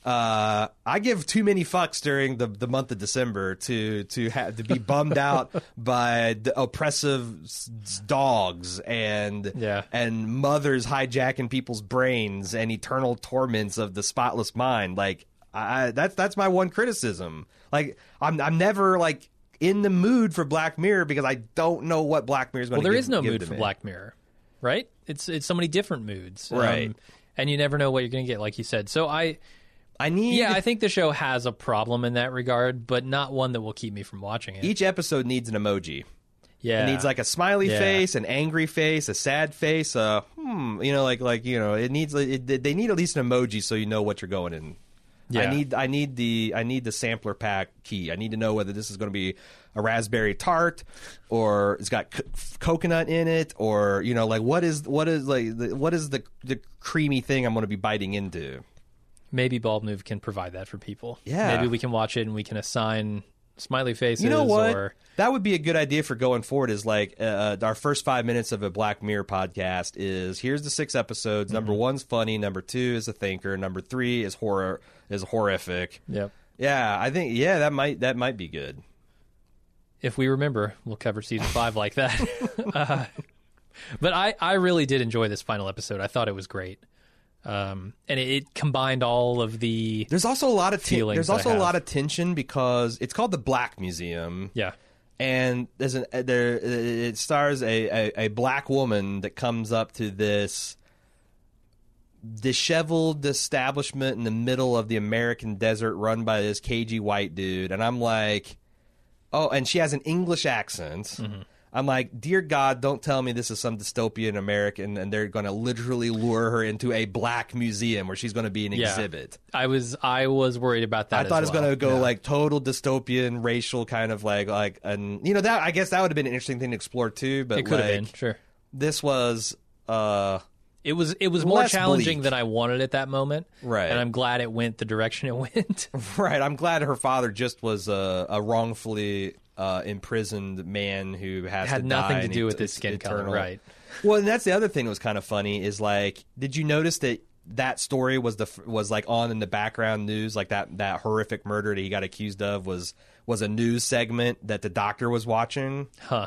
Uh, I give too many fucks during the, the month of December to to have to be bummed out *laughs* by the oppressive s- dogs and Yeah. and mothers hijacking people's brains and eternal torments of the spotless mind. Like I that's that's my one criticism. Like I'm I'm never like in the mood for Black Mirror because I don't know what Black Mirror is going well, to. there give, is no mood for me. Black Mirror, right? It's it's so many different moods, Um, Right. and you never know what you're going to get, like you said. So I, I need yeah, I think the show has a problem in that regard, but not one that will keep me from watching it. each episode needs an emoji. yeah, It needs like a smiley Yeah. face, an angry face, a sad face, a hmm, you know, like like you know, it needs it, they need at least an emoji so you know what you're going in. Yeah. I need I need the I need the sampler pack key. I need to know whether this is going to be a raspberry tart or it's got co- coconut in it or you know like what is what is like the, what is the the creamy thing I'm going to be biting into. Maybe Bald Move can provide that for people. Yeah. maybe we can watch it and we can assign smiley faces. You know what? Or, that would be a good idea for going forward. Is like uh, our first five minutes of a Black Mirror podcast is here's the six episodes. Number Mm-hmm. one's funny. Number two is a thinker. Number three is horror is horrific. yep. Yeah, I think yeah that might that might be good. If we remember, we'll cover season five like that. *laughs* uh, but I, I really did enjoy this final episode. I thought it was great. Um, and it, it combined all of the There's also a lot of ten- there's also a lot of tension because it's called the Black Museum. yeah. And there's an uh, there uh, it stars a, a, a black woman that comes up to this disheveled establishment in the middle of the American desert run by this cagey white dude. And I'm like oh and she has an English accent mm-hmm. I'm like, dear God, don't tell me this is some dystopian American and they're going to literally lure her into a black museum where she's going to be an Yeah. exhibit. I was I was worried about that. I thought it was well. going to go Yeah. like total dystopian, racial kind of like like, and you know that I guess that would have been an interesting thing to explore too. But it could have been sure. This was uh It was it was more challenging bleak. than I wanted at that moment. Right. And I'm glad it went the direction it *laughs* went. right. I'm glad her father just was a, a wrongfully uh, imprisoned man who has Had nothing to do with his skin color, eternal. right. Well, and that's the other thing that was kind of funny is like, did you notice that that story was the was like on in the background news, like that that horrific murder that he got accused of was was a news segment that the doctor was watching, huh.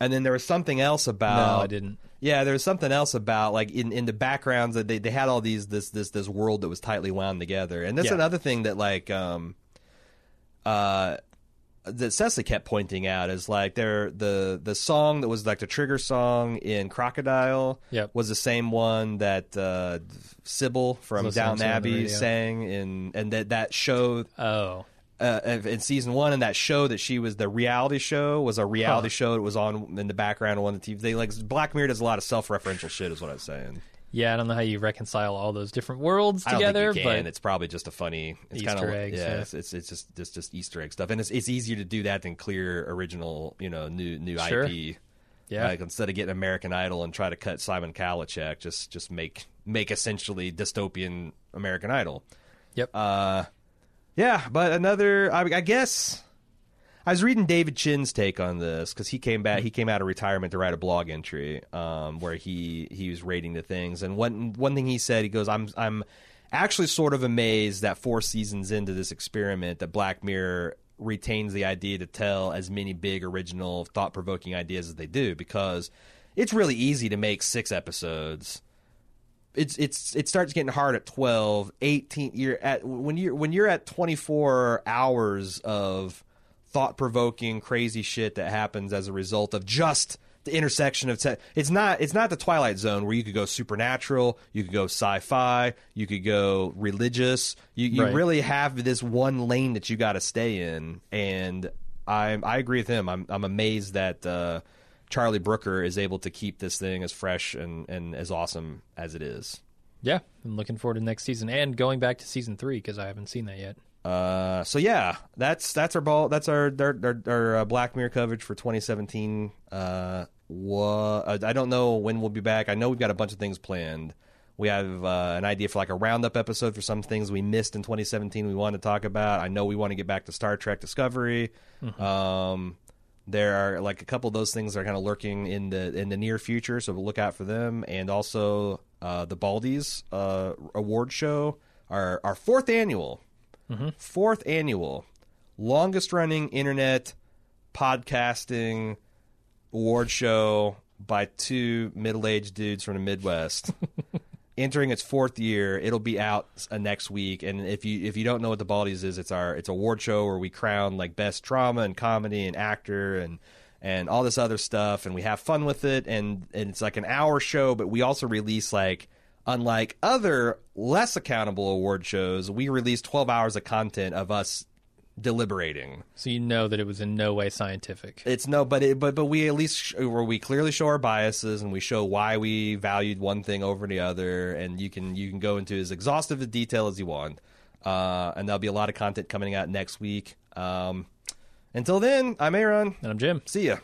and then there was something else about. No, I didn't. Yeah, there was something else about like in, in the backgrounds that they, they had all these this this this world that was tightly wound together, and that's Yeah. another thing that like um uh that Cecily kept pointing out is like there the the song that was like the trigger song in Crocodile Yep. was the same one that uh Sybil from Down song on the Abbey sang in and that that show Oh. uh, in season one, and that show that she was the reality show was a reality Huh. show that was on in the background on the TV. They like Black Mirror does a lot of self-referential shit, is what I'm saying. Yeah, I don't know how you reconcile all those different worlds together, think you can. but It's probably just a funny it's Easter kinda, eggs, Yeah, yeah. It's, it's it's just it's just Easter egg stuff, and it's it's easier to do that than clear original, you know, new new Sure. IP. yeah. Like instead of getting American Idol and try to cut Simon Cowell a check, just just make make essentially dystopian American Idol. yep. Uh, yeah, but another, I, I guess. I was reading David Chin's take on this because he came back. He came out of retirement to write a blog entry um, where he he was rating the things. And one one thing he said, he goes, "I'm I'm actually sort of amazed that four seasons into this experiment, that Black Mirror retains the idea to tell as many big, original, thought provoking ideas as they do because it's really easy to make six episodes." it's it's it starts getting hard at 12 18 you're at when you're when you're at 24 hours of thought-provoking crazy shit that happens as a result of just the intersection of te- it's not it's not the twilight zone where you could go supernatural you could go sci-fi you could go religious you, you Right. really have this one lane that you got to stay in and i i agree with him i'm i'm amazed that uh Charlie Brooker is able to keep this thing as fresh and, and as awesome as it is. yeah, I'm looking forward to next season and going back to season three because I haven't seen that yet. Uh, so yeah, that's that's our ball. That's our our, our, our uh, Black Mirror coverage for 2017. Uh, wha- I don't know when we'll be back. I know we've got a bunch of things planned. We have uh, an idea for like a roundup episode for some things we missed in 2017. We want to talk about. I know we want to get back to Star Trek Discovery. Um, there are like a couple of those things that are kind of lurking in the in the near future, so we'll look out for them. And also uh, the Baldies uh, award show, our our fourth annual, fourth annual, longest running internet podcasting award show by two middle aged dudes from the Midwest. *laughs* entering its fourth year. It'll be out uh, next week. And if you if you don't know what the Baldies is, it's our it's a award show where we crown like best drama and comedy and actor and and all this other stuff, and we have fun with it. And and it's like an hour show, but we also release like. Unlike other less accountable award shows, we release 12 hours of content of us deliberating. So you know that it was in no way scientific. It's no, but it, but but we at least sh- where we clearly show our biases and we show why we valued one thing over the other, and you can you can go into as exhaustive a detail as you want, uh, and there'll be a lot of content coming out next week. Um, until then, I'm Aaron. and I'm Jim. See ya.